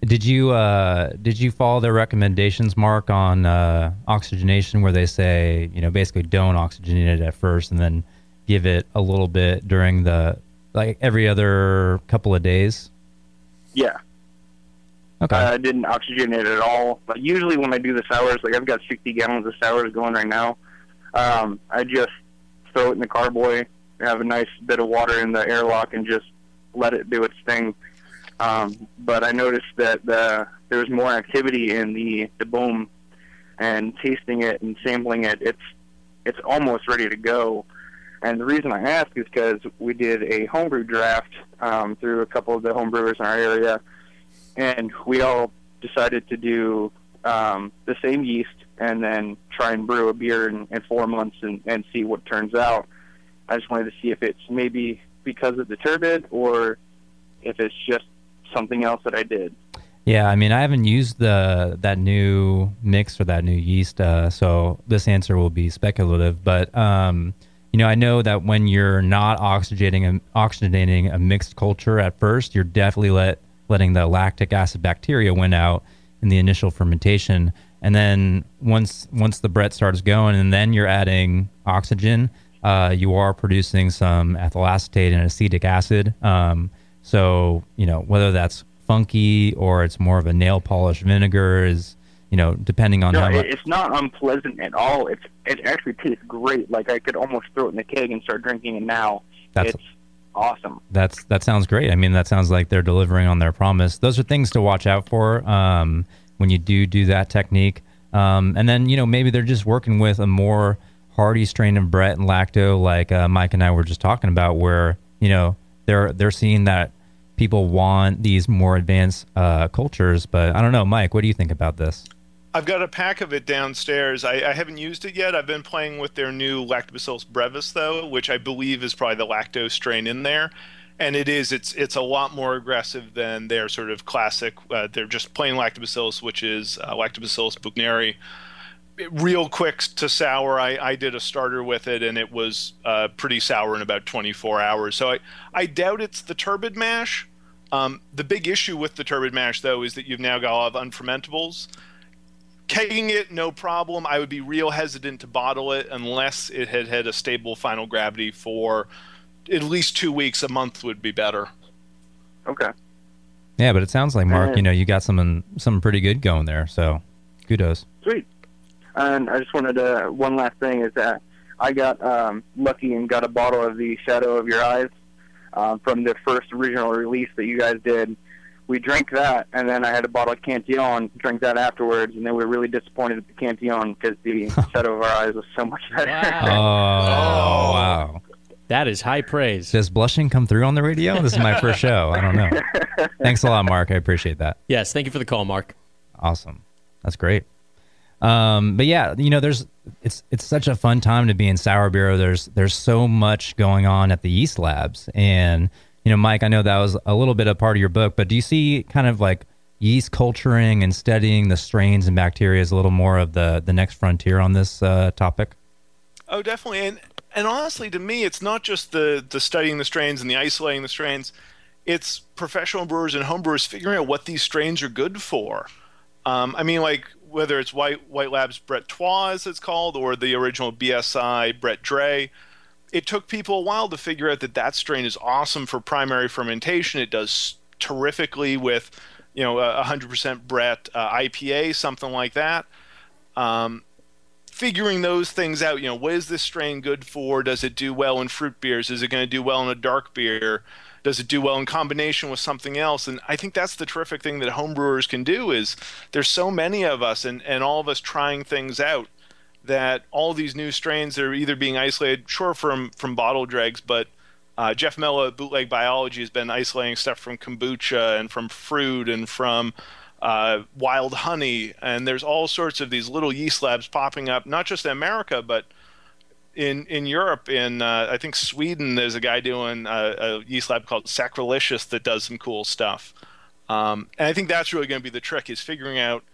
Did you uh, did you follow their recommendations, Mark, on uh, oxygenation, where they say you know basically don't oxygenate it at first, and then give it a little bit during the like every other couple of days? yeah? Okay. I didn't oxygenate it at all. But usually when I do the sours, like I've got 60 gallons of sours going right now, um, I just throw it in the carboy, have a nice bit of water in the airlock, and just let it do its thing. Um, but I noticed that the, there was more activity in the the boom, and tasting it and sampling it, it's it's almost ready to go. And the reason I ask is because we did a homebrew draft um, through a couple of the homebrewers in our area, and we all decided to do um, the same yeast and then try and brew a beer in, in four months and, and see what turns out. I just wanted to see if it's maybe because of the turbid or if it's just something else that I did. Yeah, I mean, I haven't used the that new mix or that new yeast, uh, so this answer will be speculative. But um, you know, I know that when you're not oxygenating a, oxygenating a mixed culture at first, you're definitely let letting the lactic acid bacteria win out in the initial fermentation, and then once once the Brett starts going, and then you're adding oxygen, uh, you are producing some ethyl acetate and acetic acid. Um, so you know whether that's funky or it's more of a nail polish vinegar is you know depending on No, how it, much. it's not unpleasant at all. It's it actually tastes great. Like I could almost throw it in the keg and start drinking it now. That's- it's awesome. That's that sounds great. I mean, that sounds like they're delivering on their promise. Those are things to watch out for um, when you do do that technique. Um, and then you know maybe they're just working with a more hardy strain of Brett and Lacto, like uh, Mike and I were just talking about, where you know they're they're seeing that people want these more advanced uh, cultures. But I don't know, Mike. What do you think about this? I've got a pack of it downstairs. I, I haven't used it yet. I've been playing with their new Lactobacillus brevis, though, which I believe is probably the lactose strain in there. And it is. It's it's a lot more aggressive than their sort of classic. Uh, they're just plain Lactobacillus, which is uh, Lactobacillus buchneri. Real quick to sour. I, I did a starter with it, and it was uh, pretty sour in about 24 hours. So I I doubt it's the turbid mash. Um, the big issue with the turbid mash, though, is that you've now got a lot of unfermentables kegging it no problem i would be real hesitant to bottle it unless it had had a stable final gravity for at least two weeks a month would be better Okay. Yeah, but it sounds like Mark. You know, you got something something pretty good going there. So kudos. Sweet. And I just wanted to one last thing is that I got um, lucky and got a bottle of the Shadow of Your Eyes um, from the first original release that you guys did. We drank that, and then I had a bottle of Cantillon, drank that afterwards, and then we were really disappointed at the Cantillon because the Shadow of Our Eyes was so much better. Wow. Oh, wow. That is high praise. Does blushing come through on the radio? This is my first show. I don't know. Thanks a lot, Mark. I appreciate that. Yes, thank you for the call, Mark. Awesome. That's great. Um, but yeah, you know, there's it's it's such a fun time to be in Sour Bureau. There's there's so much going on at the East Labs, and you know, Mike, I know that was a little bit a part of your book, but do you see kind of like yeast culturing and studying the strains and bacteria as a little more of the the next frontier on this uh, topic? Oh, definitely. And and honestly, to me, it's not just the the studying the strains and the isolating the strains. It's professional brewers and homebrewers figuring out what these strains are good for. Um, I mean, like whether it's White White Labs Brett Trois, as it's called, or the original BSI Brett Drie. It took people a while to figure out that that strain is awesome for primary fermentation. It does terrifically with, you know, a 100% Brett uh, IPA, something like that. Um, figuring those things out. You know, what is this strain good for? Does it do well in fruit beers? Is it going to do well in a dark beer? Does it do well in combination with something else? And I think that's the terrific thing that homebrewers can do is there's so many of us and, and all of us trying things out that all these new strains are either being isolated, sure, from, from bottle dregs, but uh, Jeff Mello at Bootleg Biology has been isolating stuff from kombucha and from fruit and from uh, wild honey, and there's all sorts of these little yeast labs popping up, not just in America, but in in Europe. In uh, I think Sweden, there's a guy doing a, a yeast lab called Sacrilicious that does some cool stuff. Um, and I think that's really going to be the trick is figuring out.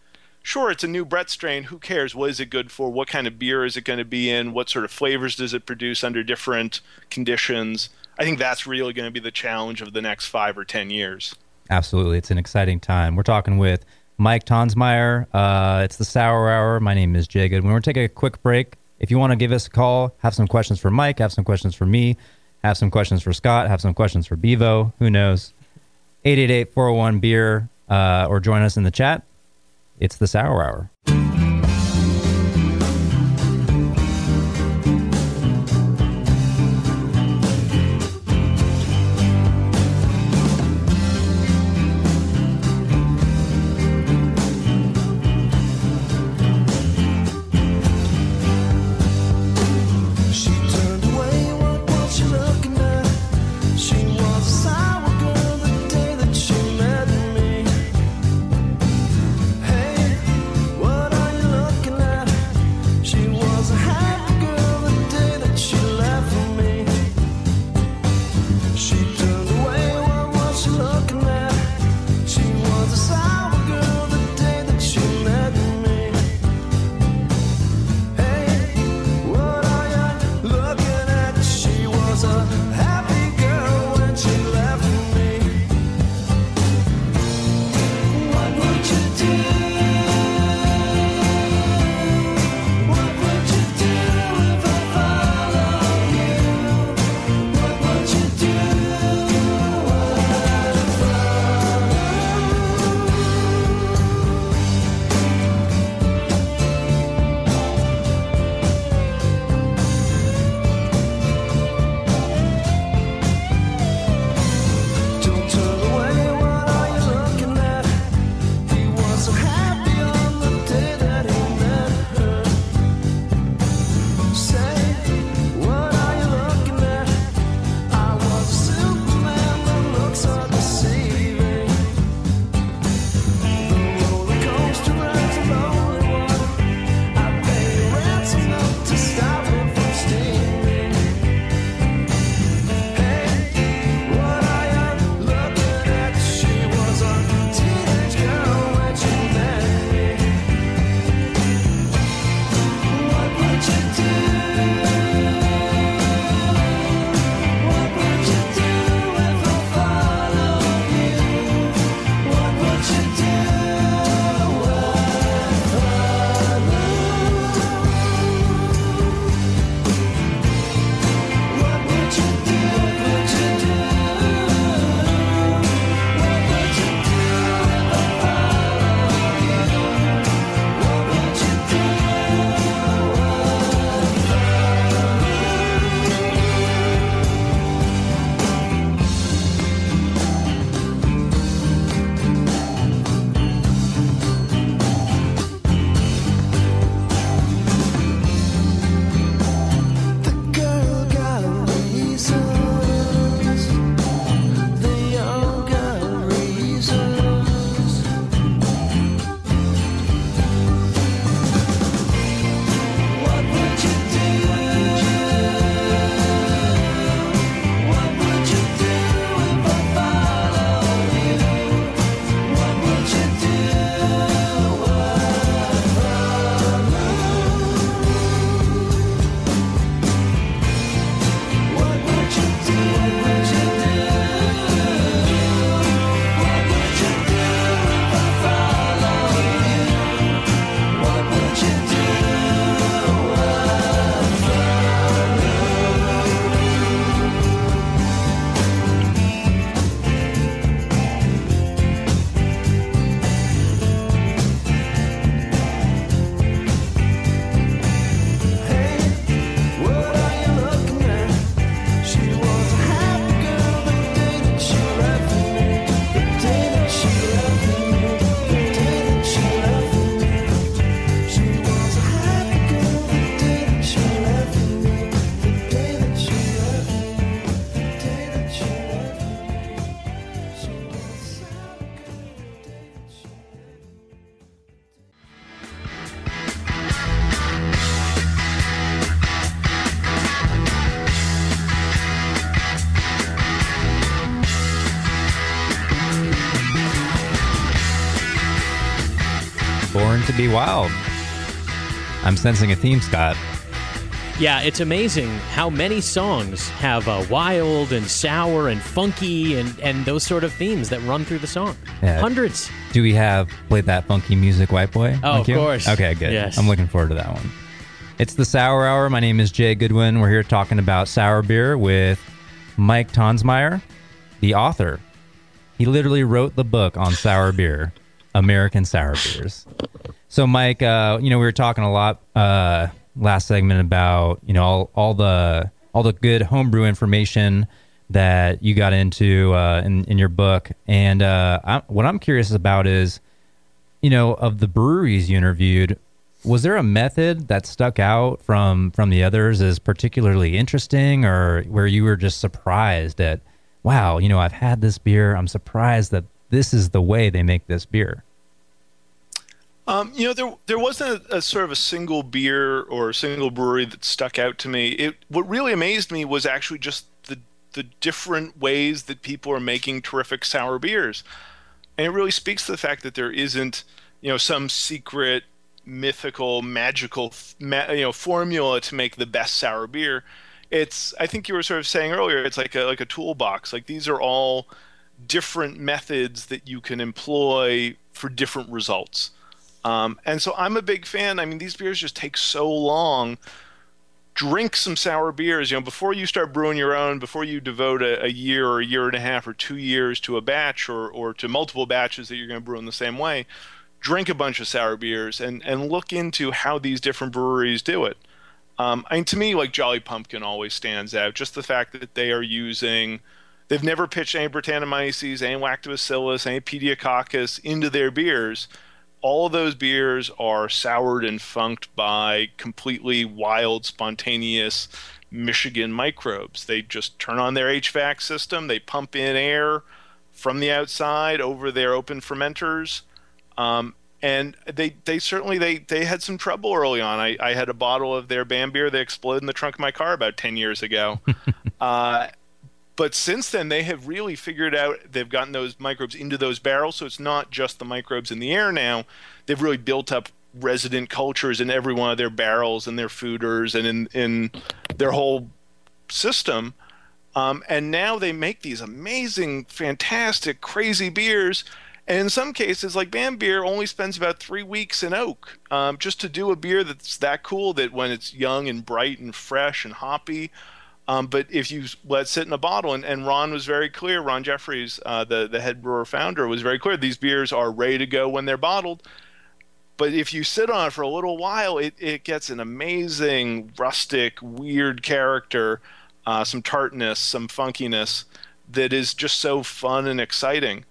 Sure, it's a new Brett strain. Who cares? What is it good for? What kind of beer is it going to be in? What sort of flavors does it produce under different conditions? I think that's really going to be the challenge of the next five or ten years. Absolutely, it's an exciting time. We're talking with Mike Tonsmeire. Uh, it's the Sour Hour. My name is Jay Good. We're going to take a quick break. If you want to give us a call, have some questions for Mike, have some questions for me, have some questions for Scott, have some questions for Bevo. Who knows? 888 401 beer uh, or join us in the chat. It's the Sour Hour. Be Wild. I'm sensing a theme, Scott. Yeah, it's amazing how many songs have uh, wild and sour and funky and, and those sort of themes that run through the song. Yeah. Hundreds. Do we have played that funky music, White Boy? Oh, like of you? course. Okay, good. Yes. I'm looking forward to that one. It's the Sour Hour. My name is Jay Goodwin. We're here talking about sour beer with Mike Tonsmeire, the author. He literally wrote the book on sour beer, American Sour Beers. So, Mike, uh, you know, we were talking a lot uh, last segment about you know all, all the all the good homebrew information that you got into uh, in in your book, and uh, I, what I'm curious about is, you know, of the breweries you interviewed, was there a method that stuck out from from the others as particularly interesting, or where you were just surprised at, wow, you know, I've had this beer, I'm surprised that this is the way they make this beer. Um, you know, there there wasn't a, a sort of a single beer or a single brewery that stuck out to me. It what really amazed me was actually just the the different ways that people are making terrific sour beers, and it really speaks to the fact that there isn't you know some secret mythical magical ma- you know formula to make the best sour beer. It's I think you were sort of saying earlier. It's like a like a toolbox. Like these are all different methods that you can employ for different results. Um, and so I'm a big fan. I mean, these beers just take so long. Drink some sour beers. You know, before you start brewing your own, before you devote a, a year or a year and a half or two years to a batch or, or to multiple batches that you're going to brew in the same way, drink a bunch of sour beers and, and look into how these different breweries do it. Um, I mean, to me, like Jolly Pumpkin always stands out. Just the fact that they are using, they've never pitched any Brettanomyces, any Lactobacillus, any Pediococcus into their beers all of those beers are soured and funked by completely wild, spontaneous Michigan microbes. They just turn on their HVAC system, they pump in air from the outside over their open fermenters. Um, and they, they certainly they, they had some trouble early on. I, I had a bottle of their Bam Bière that exploded in the trunk of my car about 10 years ago. uh, but since then they have really figured out they've gotten those microbes into those barrels. So it's not just the microbes in the air now. They've really built up resident cultures in every one of their barrels and their foeders and in, in their whole system. Um, and now they make these amazing fantastic crazy beers. And in some cases like Bam Bière only spends about three weeks in oak um, just to do a beer that's that cool that when it's young and bright and fresh and hoppy um, but if you let it sit in a bottle, and, and Ron was very clear, Ron Jeffries, uh, the, the head brewer founder, was very clear these beers are ready to go when they're bottled. But if you sit on it for a little while, it, it gets an amazing, rustic, weird character, uh, some tartness, some funkiness that is just so fun and exciting.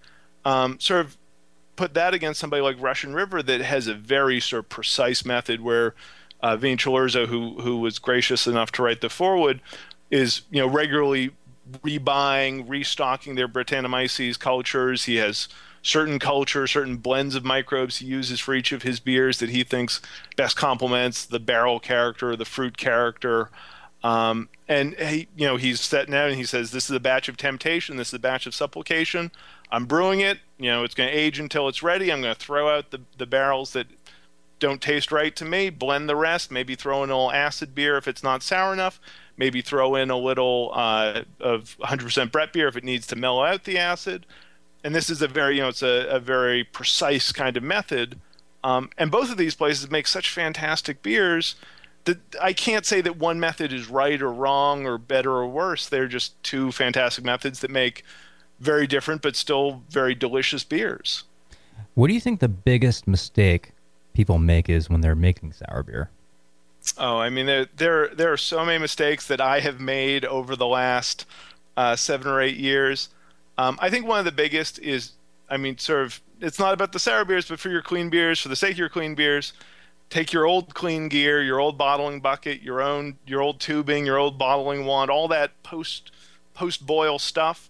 Um, sort of put that against somebody like Russian River that has a very sort of precise method where uh, Vin Cilurzo, who who was gracious enough to write the foreword, is you know regularly rebuying, restocking their Brettanomyces cultures. He has certain culture, certain blends of microbes he uses for each of his beers that he thinks best complements the barrel character, the fruit character. Um, and he, you know, he's setting out and he says, "This is a batch of temptation. This is a batch of supplication. I'm brewing it. You know, it's going to age until it's ready. I'm going to throw out the the barrels that don't taste right to me. Blend the rest. Maybe throw in a little acid beer if it's not sour enough." Maybe throw in a little uh, of 100% Brett beer if it needs to mellow out the acid. And this is a very, you know, it's a, a very precise kind of method. Um, and both of these places make such fantastic beers that I can't say that one method is right or wrong or better or worse. They're just two fantastic methods that make very different but still very delicious beers. What do you think the biggest mistake people make is when they're making sour beer? Oh, I mean, there there there are so many mistakes that I have made over the last uh, seven or eight years. Um, I think one of the biggest is, I mean, sort of, it's not about the sour beers, but for your clean beers, for the sake of your clean beers, take your old clean gear, your old bottling bucket, your own, your old tubing, your old bottling wand, all that post post boil stuff,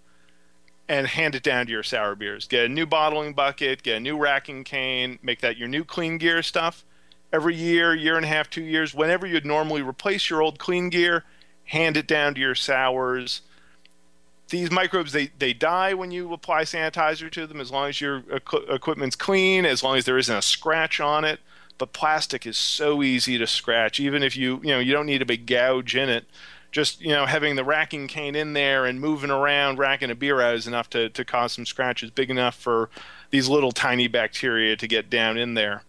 and hand it down to your sour beers. Get a new bottling bucket, get a new racking cane, make that your new clean gear stuff every year, year and a half, two years, whenever you'd normally replace your old clean gear, hand it down to your sours. these microbes they, they die when you apply sanitizer to them as long as your equi- equipment's clean as long as there isn't a scratch on it. But plastic is so easy to scratch even if you you know you don't need a big gouge in it. Just you know having the racking cane in there and moving around racking a beer out is enough to, to cause some scratches big enough for these little tiny bacteria to get down in there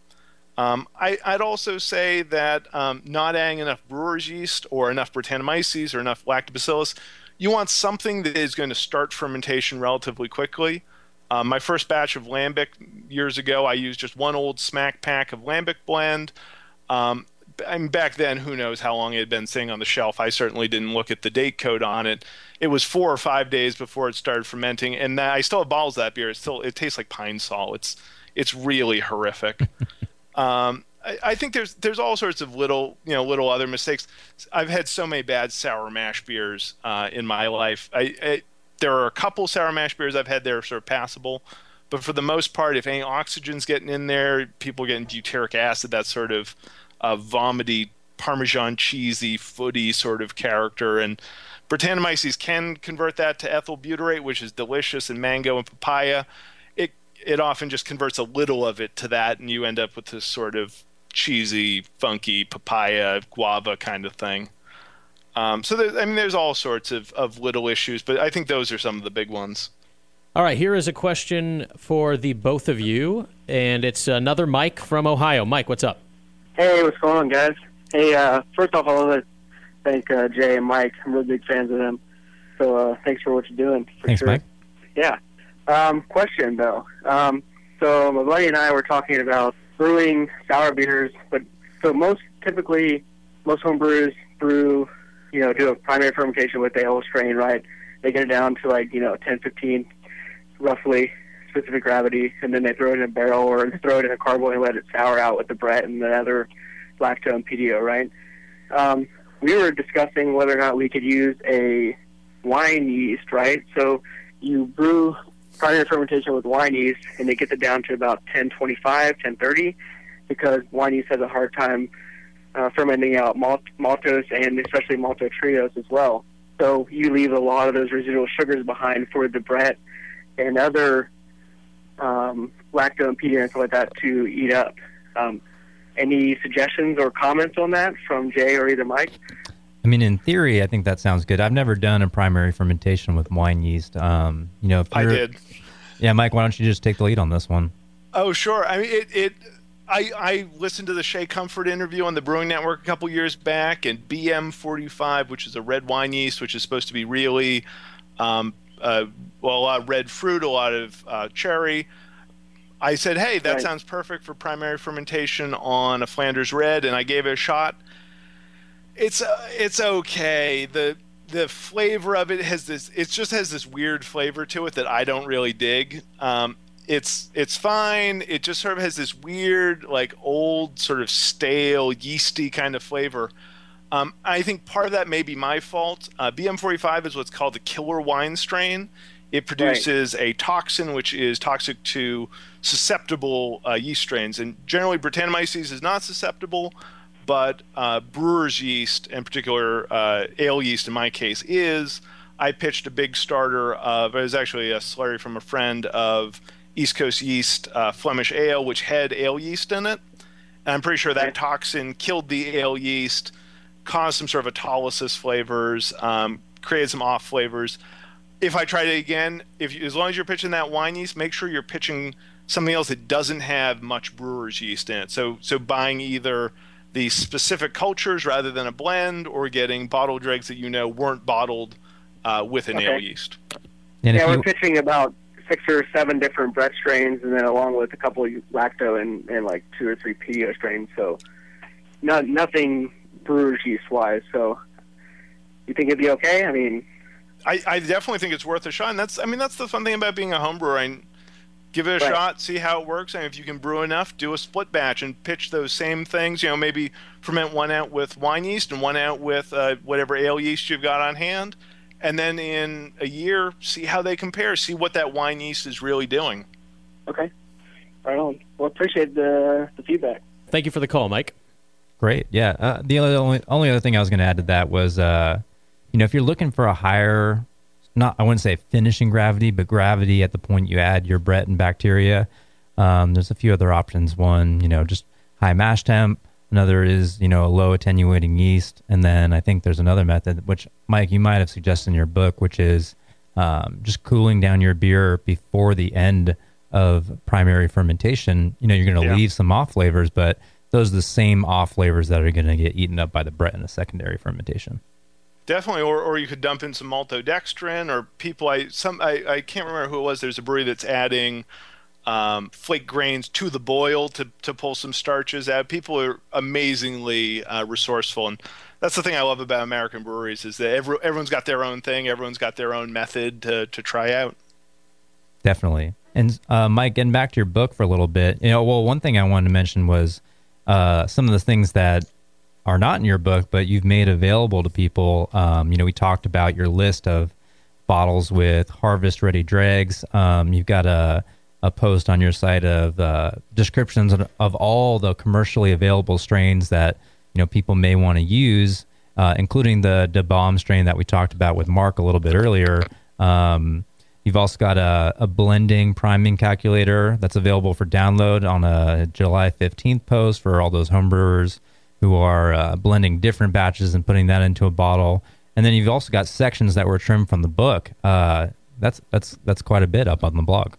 um, I, I'd also say that um, not adding enough brewer's yeast or enough Brettanomyces or enough lactobacillus, you want something that is going to start fermentation relatively quickly. Um, my first batch of lambic years ago, I used just one old smack pack of lambic blend. Um, I mean, back then, who knows how long it had been sitting on the shelf. I certainly didn't look at the date code on it. It was four or five days before it started fermenting, and I still have bottles of that beer. It still it tastes like pine sol. It's it's really horrific. Um, I, I think there's there's all sorts of little you know little other mistakes. I've had so many bad sour mash beers uh, in my life. I, I there are a couple sour mash beers I've had that are sort of passable, but for the most part, if any oxygen's getting in there, people getting butyric acid, that sort of uh, vomity, Parmesan cheesy, footy sort of character, and Brettanomyces can convert that to ethyl butyrate, which is delicious in mango and papaya. It it often just converts a little of it to that, and you end up with this sort of cheesy, funky papaya guava kind of thing. Um, so there, I mean, there's all sorts of, of little issues, but I think those are some of the big ones. All right, here is a question for the both of you, and it's another Mike from Ohio. Mike, what's up? Hey, what's going on, guys? Hey, uh, first off, I want to thank uh, Jay and Mike. I'm really big fans of them. So uh, thanks for what you're doing. For Thanks, sure. Mike. Yeah. Um, question though. Um, so my buddy and I were talking about brewing sour beers, but so most typically most home brewers brew, you know, do a primary fermentation with the ale strain, right? They get it down to like you know 10, 15, roughly specific gravity, and then they throw it in a barrel or throw it in a carboy and let it sour out with the Brett and the other lacto and Pedio, right? Um, we were discussing whether or not we could use a wine yeast, right? So you brew primary fermentation with wine yeast, and it gets it down to about 1025, 1030, because wine yeast has a hard time uh, fermenting out malt, maltose and especially maltotriose as well. So you leave a lot of those residual sugars behind for the Brett and other um, lacto and and stuff like that to eat up. Um, any suggestions or comments on that from Jay or either Mike? I mean, in theory, I think that sounds good. I've never done a primary fermentation with wine yeast. Um, you know, if I you're- did. Yeah, Mike, why don't you just take the lead on this one? Oh, sure. I mean, it. it I, I listened to the Shea Comfort interview on the Brewing Network a couple years back, and BM45, which is a red wine yeast, which is supposed to be really, um, uh, well, a lot of red fruit, a lot of uh, cherry. I said, hey, that Right. sounds perfect for primary fermentation on a Flanders Red, and I gave it a shot. It's uh, it's okay. the The flavor of it has this. It just has this weird flavor to it that I don't really dig. Um, it's it's fine. It just sort of has this weird, like old, sort of stale, yeasty kind of flavor. Um, I think part of that may be my fault. Uh, BM45 is what's called the killer wine strain. It produces a toxin which is toxic to susceptible uh, yeast strains, and generally Brettanomyces is not susceptible, but uh, brewer's yeast, in particular uh, ale yeast in my case, is. I pitched a big starter of it was actually a slurry from a friend of East Coast yeast uh, Flemish ale, which had ale yeast in it. And I'm pretty sure that toxin killed the ale yeast, caused some sort of autolysis flavors, um, created some off flavors. If I tried it again, if you, as long as you're pitching that wine yeast, make sure you're pitching something else that doesn't have much brewer's yeast in it. So so buying either the specific cultures rather than a blend, or getting bottled dregs that you know weren't bottled uh, with an Okay. ale yeast. And yeah, if we're you, pitching about six or seven different Brett strains, and then along with a couple of lacto and, and like two or three Pedio strains. So, no, nothing brewer's yeast wise. So, you think it'd be okay? I mean, I, I definitely think it's worth a shot. And that's, I mean, that's the fun thing about being a home brewer. I give it a Right. shot, see how it works, and if you can brew enough, do a split batch and pitch those same things. You know, maybe ferment one out with wine yeast and one out with uh, whatever ale yeast you've got on hand, and then in a year, see how they compare. See what that wine yeast is really doing. okay, right on. Well, appreciate the the feedback. Thank you for the call, Mike. Great. Yeah. Uh, the only, only only other thing I was going to add to that was, uh, you know, if you're looking for a higher not I wouldn't say finishing gravity, but gravity at the point you add your Brett and bacteria. Um, there's a few other options. One, you know, just high mash temp. Another is you know a low attenuating yeast, and then I think there's another method which Mike you might have suggested in your book, which is um, just cooling down your beer before the end of primary fermentation. You know, you're going to Yeah. leave some off flavors, but those are the same off flavors that are going to get eaten up by the Brett in the secondary fermentation. Definitely, or, or you could dump in some maltodextrin, or people. I some I, I can't remember who it was. There's a brewery that's adding um, flake grains to the boil to to pull some starches out. People are amazingly uh, resourceful, and that's the thing I love about American breweries is that every, everyone's got their own thing, everyone's got their own method to to try out. Definitely. And uh, Mike, getting back to your book for a little bit, you know, well, one thing I wanted to mention was uh, some of the things that are not in your book, but you've made available to people. Um, you know, we talked about your list of bottles with harvest ready dregs. Um, you've got a, a post on your site of uh, descriptions of, all the commercially available strains that you know people may want to use, uh, including the the bomb strain that we talked about with Mark a little bit earlier. Um, You've also got a, a blending priming calculator that's available for download on a July 15th post for all those homebrewers who are uh, blending different batches and putting that into a bottle. And then you've also got sections that were trimmed from the book. Uh, that's that's that's quite a bit up on the blog.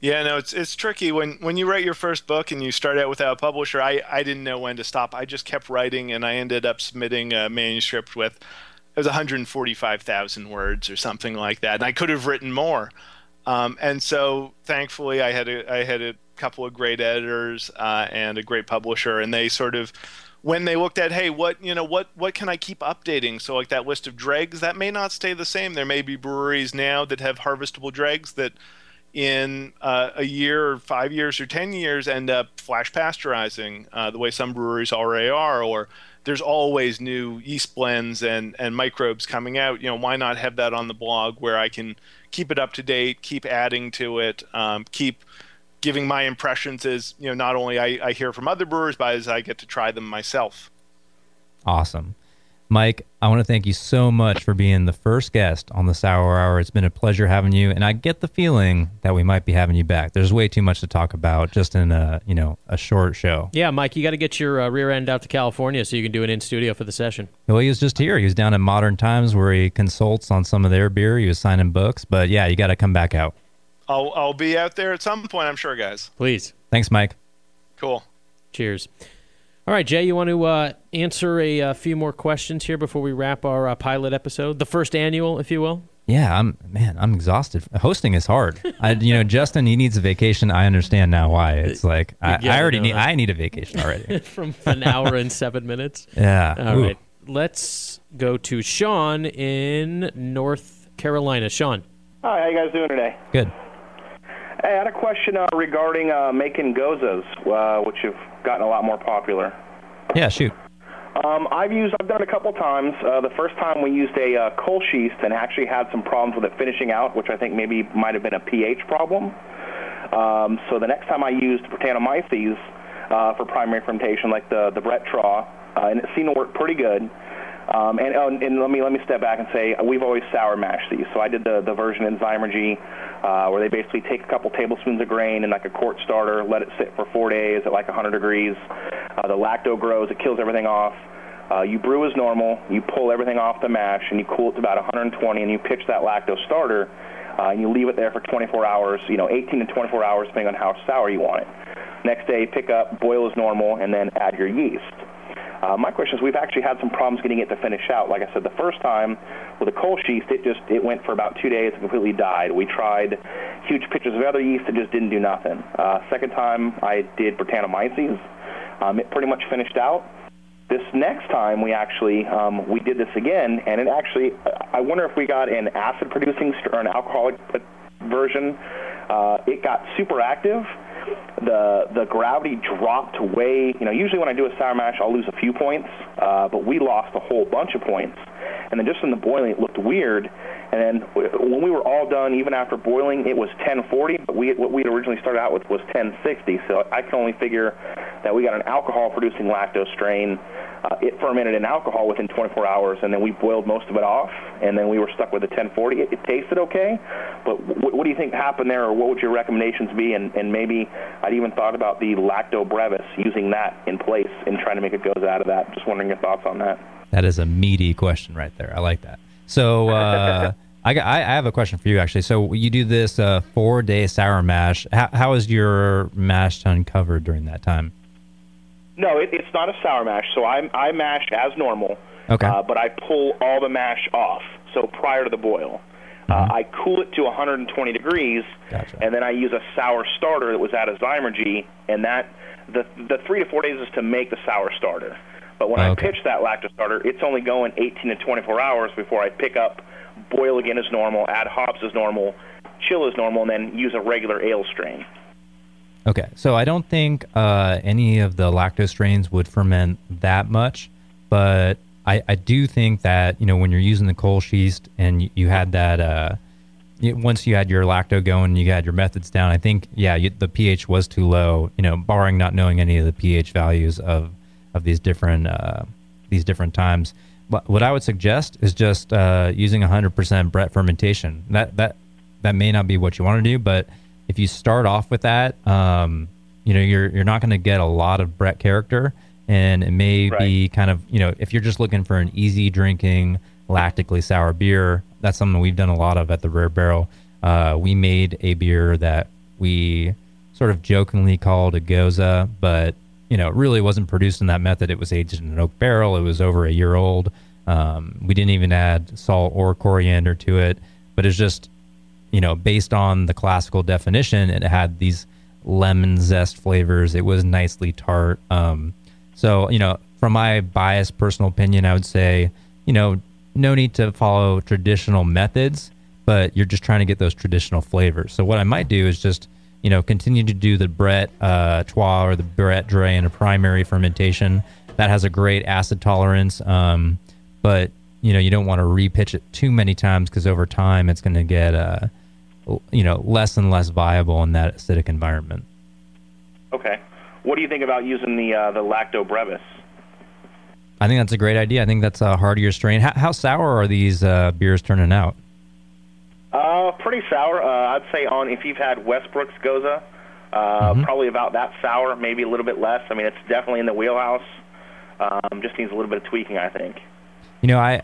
Yeah, no, it's it's tricky when when you write your first book and you start out without a publisher. I I didn't know when to stop. I just kept writing, and I ended up submitting a manuscript with it was 145,000 words or something like that, and I could have written more. Um, and so, thankfully, I had a I had a couple of great editors uh, and a great publisher, and they sort of when they looked at hey what you know what what can i keep updating? So like that list of dregs that may not stay the same. There may be breweries now that have harvestable dregs that in uh, a year or five years or ten years end up flash pasteurizing uh, the way some breweries already are or there's always new yeast blends and, and microbes coming out. You know why not have that on the blog where i can keep it up to date keep adding to it um, keep giving my impressions as you know not only I, I hear from other brewers but as i get to try them myself Awesome. Mike, I want to thank you so much for being the first guest on the Sour Hour. It's been a pleasure having you, and I get the feeling that we might be having you back. There's way too much to talk about just in a you know a short show. Yeah, Mike, you got to get your uh, rear end out to California so you can do it in studio for the session. Well, he was just here. He was down at Modern Times where he consults on some of their beer. He was signing books, but yeah, you got to come back out. I'll, I'll be out there at some point i'm sure guys Please. Thanks, Mike. cool Cheers. All right, Jay, you want to uh, answer a, uh few more questions here before we wrap our uh, pilot episode, the first annual, if you will? Yeah, I'm man, I'm exhausted. Hosting is hard. I, you know, Justin, he needs a vacation. I understand now why. It's like I, Yeah, I already no, need. that's- I need a vacation already. From an hour and seven minutes. Yeah. All Ooh. right. Let's go to Sean in North Carolina. Sean. Hi, how you guys doing today? Good. Hey, I had a question uh, regarding uh, making goses, uh, which have gotten a lot more popular. Yeah. Shoot. Um, I've used, I've done it a couple times. Uh, the first time we used a uh, Kölsch yeast and actually had some problems with it finishing out, which I think maybe might have been a pH problem. Um, so the next time I used Brettanomyces uh, for primary fermentation, like the the Brett Trois, uh, and it seemed to work pretty good. Um, and, oh, and let me let me step back and say we've always sour mashed these. So I did the the version in Zymurgy uh, where they basically take a couple tablespoons of grain and like a quart starter, let it sit for four days at like 100 degrees. Uh, the lacto grows, it kills everything off. Uh, you brew as normal, you pull everything off the mash, and you cool it to about 120, and you pitch that lacto starter, uh, and you leave it there for 24 hours, you know, 18 to 24 hours, depending on how sour you want it. Next day, pick up, boil as normal, and then add your yeast. Uh, my question is, we've actually had some problems getting it to finish out. Like I said, the first time with the Kölsch yeast, it just it went for about two days and completely died. We tried huge pitchers of other yeast, it just didn't do nothing. Uh, second time, I did Brettanomyces. Um, it pretty much finished out. This next time, we actually um, we did this again, and it actually I wonder if we got an acid-producing or an alcoholic version. Uh, it got super active the the gravity dropped way. You know, usually when I do a sour mash, I'll lose a few points, uh, but we lost a whole bunch of points. And then just in the boiling, it looked weird. And then when we were all done, even after boiling, it was 1040. But we what we had originally started out with was 1060. So I can only figure that we got an alcohol-producing lacto strain Uh, it fermented in alcohol within 24 hours, and then we boiled most of it off, and then we were stuck with the 1040. It, it tasted okay, but w- what do you think happened there, or what would your recommendations be? And, and maybe I'd even thought about the lacto brevis, using that in place and trying to make it goes out of that. Just wondering your thoughts on that. That is a meaty question right there. I like that. So uh, I, got- I I have a question for you actually. So you do this uh, four day sour mash. How, how is your mash tun covered during that time? No, it, it's not a sour mash. So I, I mash as normal, Okay. uh, but I pull all the mash off. So prior to the boil, uh, I cool it to 120 degrees, and then I use a sour starter that was out of Zymurgy, and that the the three to four days is to make the sour starter. But when Okay. I pitch that lacto starter, it's only going 18 to 24 hours before I pick up, boil again as normal, add hops as normal, chill as normal, and then use a regular ale strain. Okay, so I don't think uh, any of the lacto strains would ferment that much, but I, I do think that you know when you're using the Kölsch yeast and you, you had that uh, once you had your lacto going, you had your methods down. I think yeah, you, the pH was too low. You know, barring not knowing any of the pH values of of these different uh, these different times. But what I would suggest is just uh, using 100% Brett fermentation. That that that may not be what you want to do, but if you start off with that, um, you know, you're you're not going to get a lot of Brett character, and it may be kind of you know, if you're just looking for an easy drinking lactically sour beer, that's something we've done a lot of at the Rare Barrel. Uh, we made a beer that we sort of jokingly called a gose, but you know, it really wasn't produced in that method. It was aged in an oak barrel. It was over a year old. Um, we didn't even add salt or coriander to it, but it's just you know, based on the classical definition, it had these lemon zest flavors. It was nicely tart. Um, so, you know, from my biased personal opinion, I would say, you know, no need to follow traditional methods, but you're just trying to get those traditional flavors. So, what I might do is just, you know, continue to do the Brett uh, Trois or the Brett Drie in a primary fermentation. That has a great acid tolerance. Um, but, you know, you don't want to repitch it too many times because over time it's going to get, uh, you know, less and less viable in that acidic environment. Okay. What do you think about using the uh, the lacto brevis? I think that's a great idea. I think that's a heartier strain. How, how sour are these uh, beers turning out? Uh, pretty sour. Uh, I'd say on if you've had Westbrook's Gose, uh, Mm-hmm. probably about that sour, maybe a little bit less. I mean, it's definitely in the wheelhouse. Um, just needs a little bit of tweaking, I think. You know, I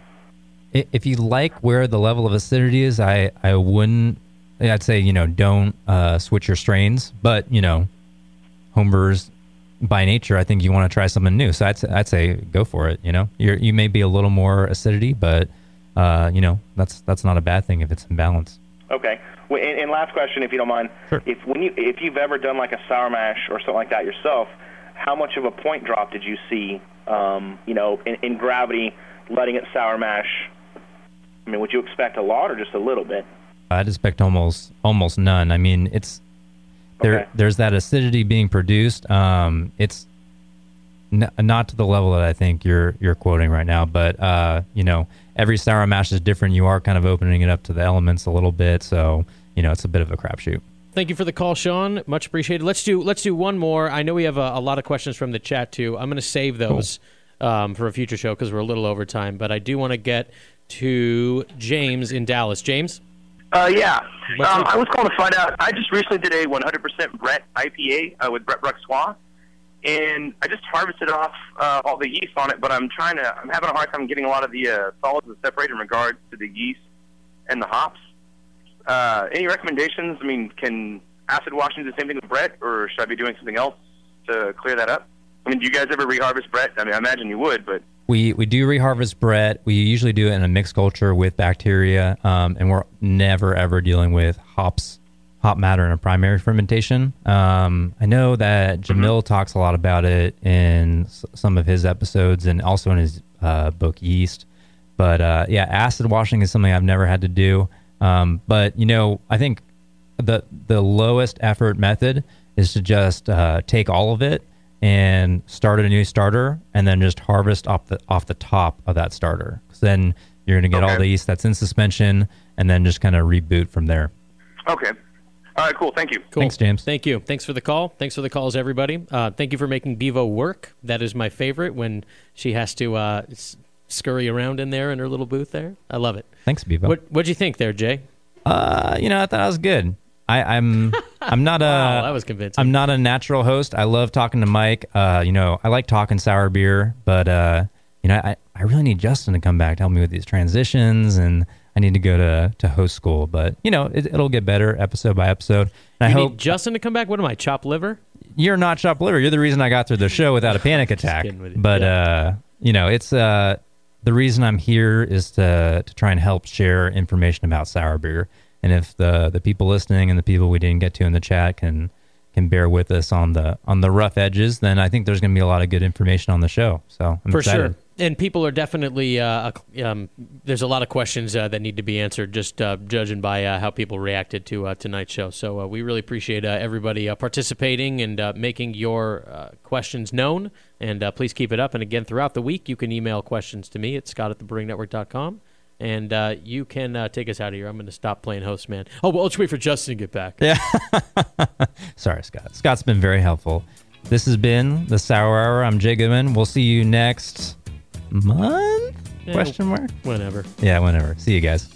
if you like where the level of acidity is, I I wouldn't. I'd say you know don't uh, switch your strains, but you know, homebrewers by nature, I think you want to try something new. So I'd say, I'd say go for it. You know, you're you may be a little more acidity, but uh, you know that's that's not a bad thing if it's in balance. Okay. Well, and, and last question, if you don't mind, if when you if you've ever done like a sour mash or something like that yourself, how much of a point drop did you see? Um, you know, in, in gravity, letting it sour mash. I mean, would you expect a lot or just a little bit? I'd expect almost almost none. I mean, it's there. Okay. There's that acidity being produced. Um, it's n- not to the level that I think you're you're quoting right now, but uh, you know, every sour mash is different. You are kind of opening it up to the elements a little bit, so you know, it's a bit of a crapshoot. Thank you for the call, Sean. Much appreciated. Let's do let's do one more. I know we have a, a lot of questions from the chat too. I'm going to save those um, for a future show because we're a little over time. But I do want to get to James in Dallas. James. Uh, yeah. Um. I was calling to find out. I just recently did a 100% Brett IPA uh, with Brett Bruxois, and I just harvested off uh, all the yeast on it. But I'm trying to. I'm having a hard time getting a lot of the uh, solids to separate in regards to the yeast and the hops. Uh, any recommendations? I mean, can acid washing do the same thing with Brett, or should I be doing something else to clear that up? I mean, do you guys ever reharvest Brett? I mean, I imagine you would, but We we do reharvest Brett. We usually do it in a mixed culture with bacteria, um, and we're never ever dealing with hops, hop matter in a primary fermentation. Um, I know that Jamil talks a lot about it in s- some of his episodes and also in his uh, book Yeast. But uh, yeah, acid washing is something I've never had to do. Um, but you know, I think the the lowest effort method is to just uh, take all of it and start a new starter, and then just harvest off the off the top of that starter. 'Cause then you're going to get all the yeast that's in suspension, and then just kind of reboot from there. Okay. All right, cool. Thank you. Cool. Thanks, James. Thank you. Thanks for the call. Thanks for the calls, everybody. Uh, thank you for making Bevo work. That is my favorite when she has to uh, s- scurry around in there in her little booth there. I love it. Thanks, Bevo. What What'd you think there, Jay? Uh, you know, I thought I was good. I, I'm I'm not a Wow, that was convincing. I'm not a natural host. I love talking to Mike. Uh, you know, I like talking sour beer, but uh, you know, I, I really need Justin to come back to help me with these transitions, and I need to go to to host school. But you know, it, it'll get better episode by episode. And I hope Justin to come back. What am I, chop liver? you're not chopped liver. You're the reason I got through the show without a panic attack. you. But Yeah. uh, you know, it's uh, the reason I'm here is to to try and help share information about sour beer. And if the the people listening and the people we didn't get to in the chat can can bear with us on the on the rough edges, then I think there's going to be a lot of good information on the show. So I'm For excited. sure. And people are definitely, uh, um, there's a lot of questions uh, that need to be answered, just uh, judging by uh, how people reacted to uh, tonight's show. So uh, we really appreciate everybody participating and making your questions known. And please keep it up. And again, throughout the week, you can email questions to me at scott at. And you can take us out of here. I'm going to stop playing host, man. Oh, well, let's wait for Justin to get back. Yeah. Sorry, Scott. Scott's been very helpful. This has been the Sour Hour. I'm Jay Goodwin. We'll see you next month? Yeah, Question mark? Whenever. Yeah, whenever. See you guys.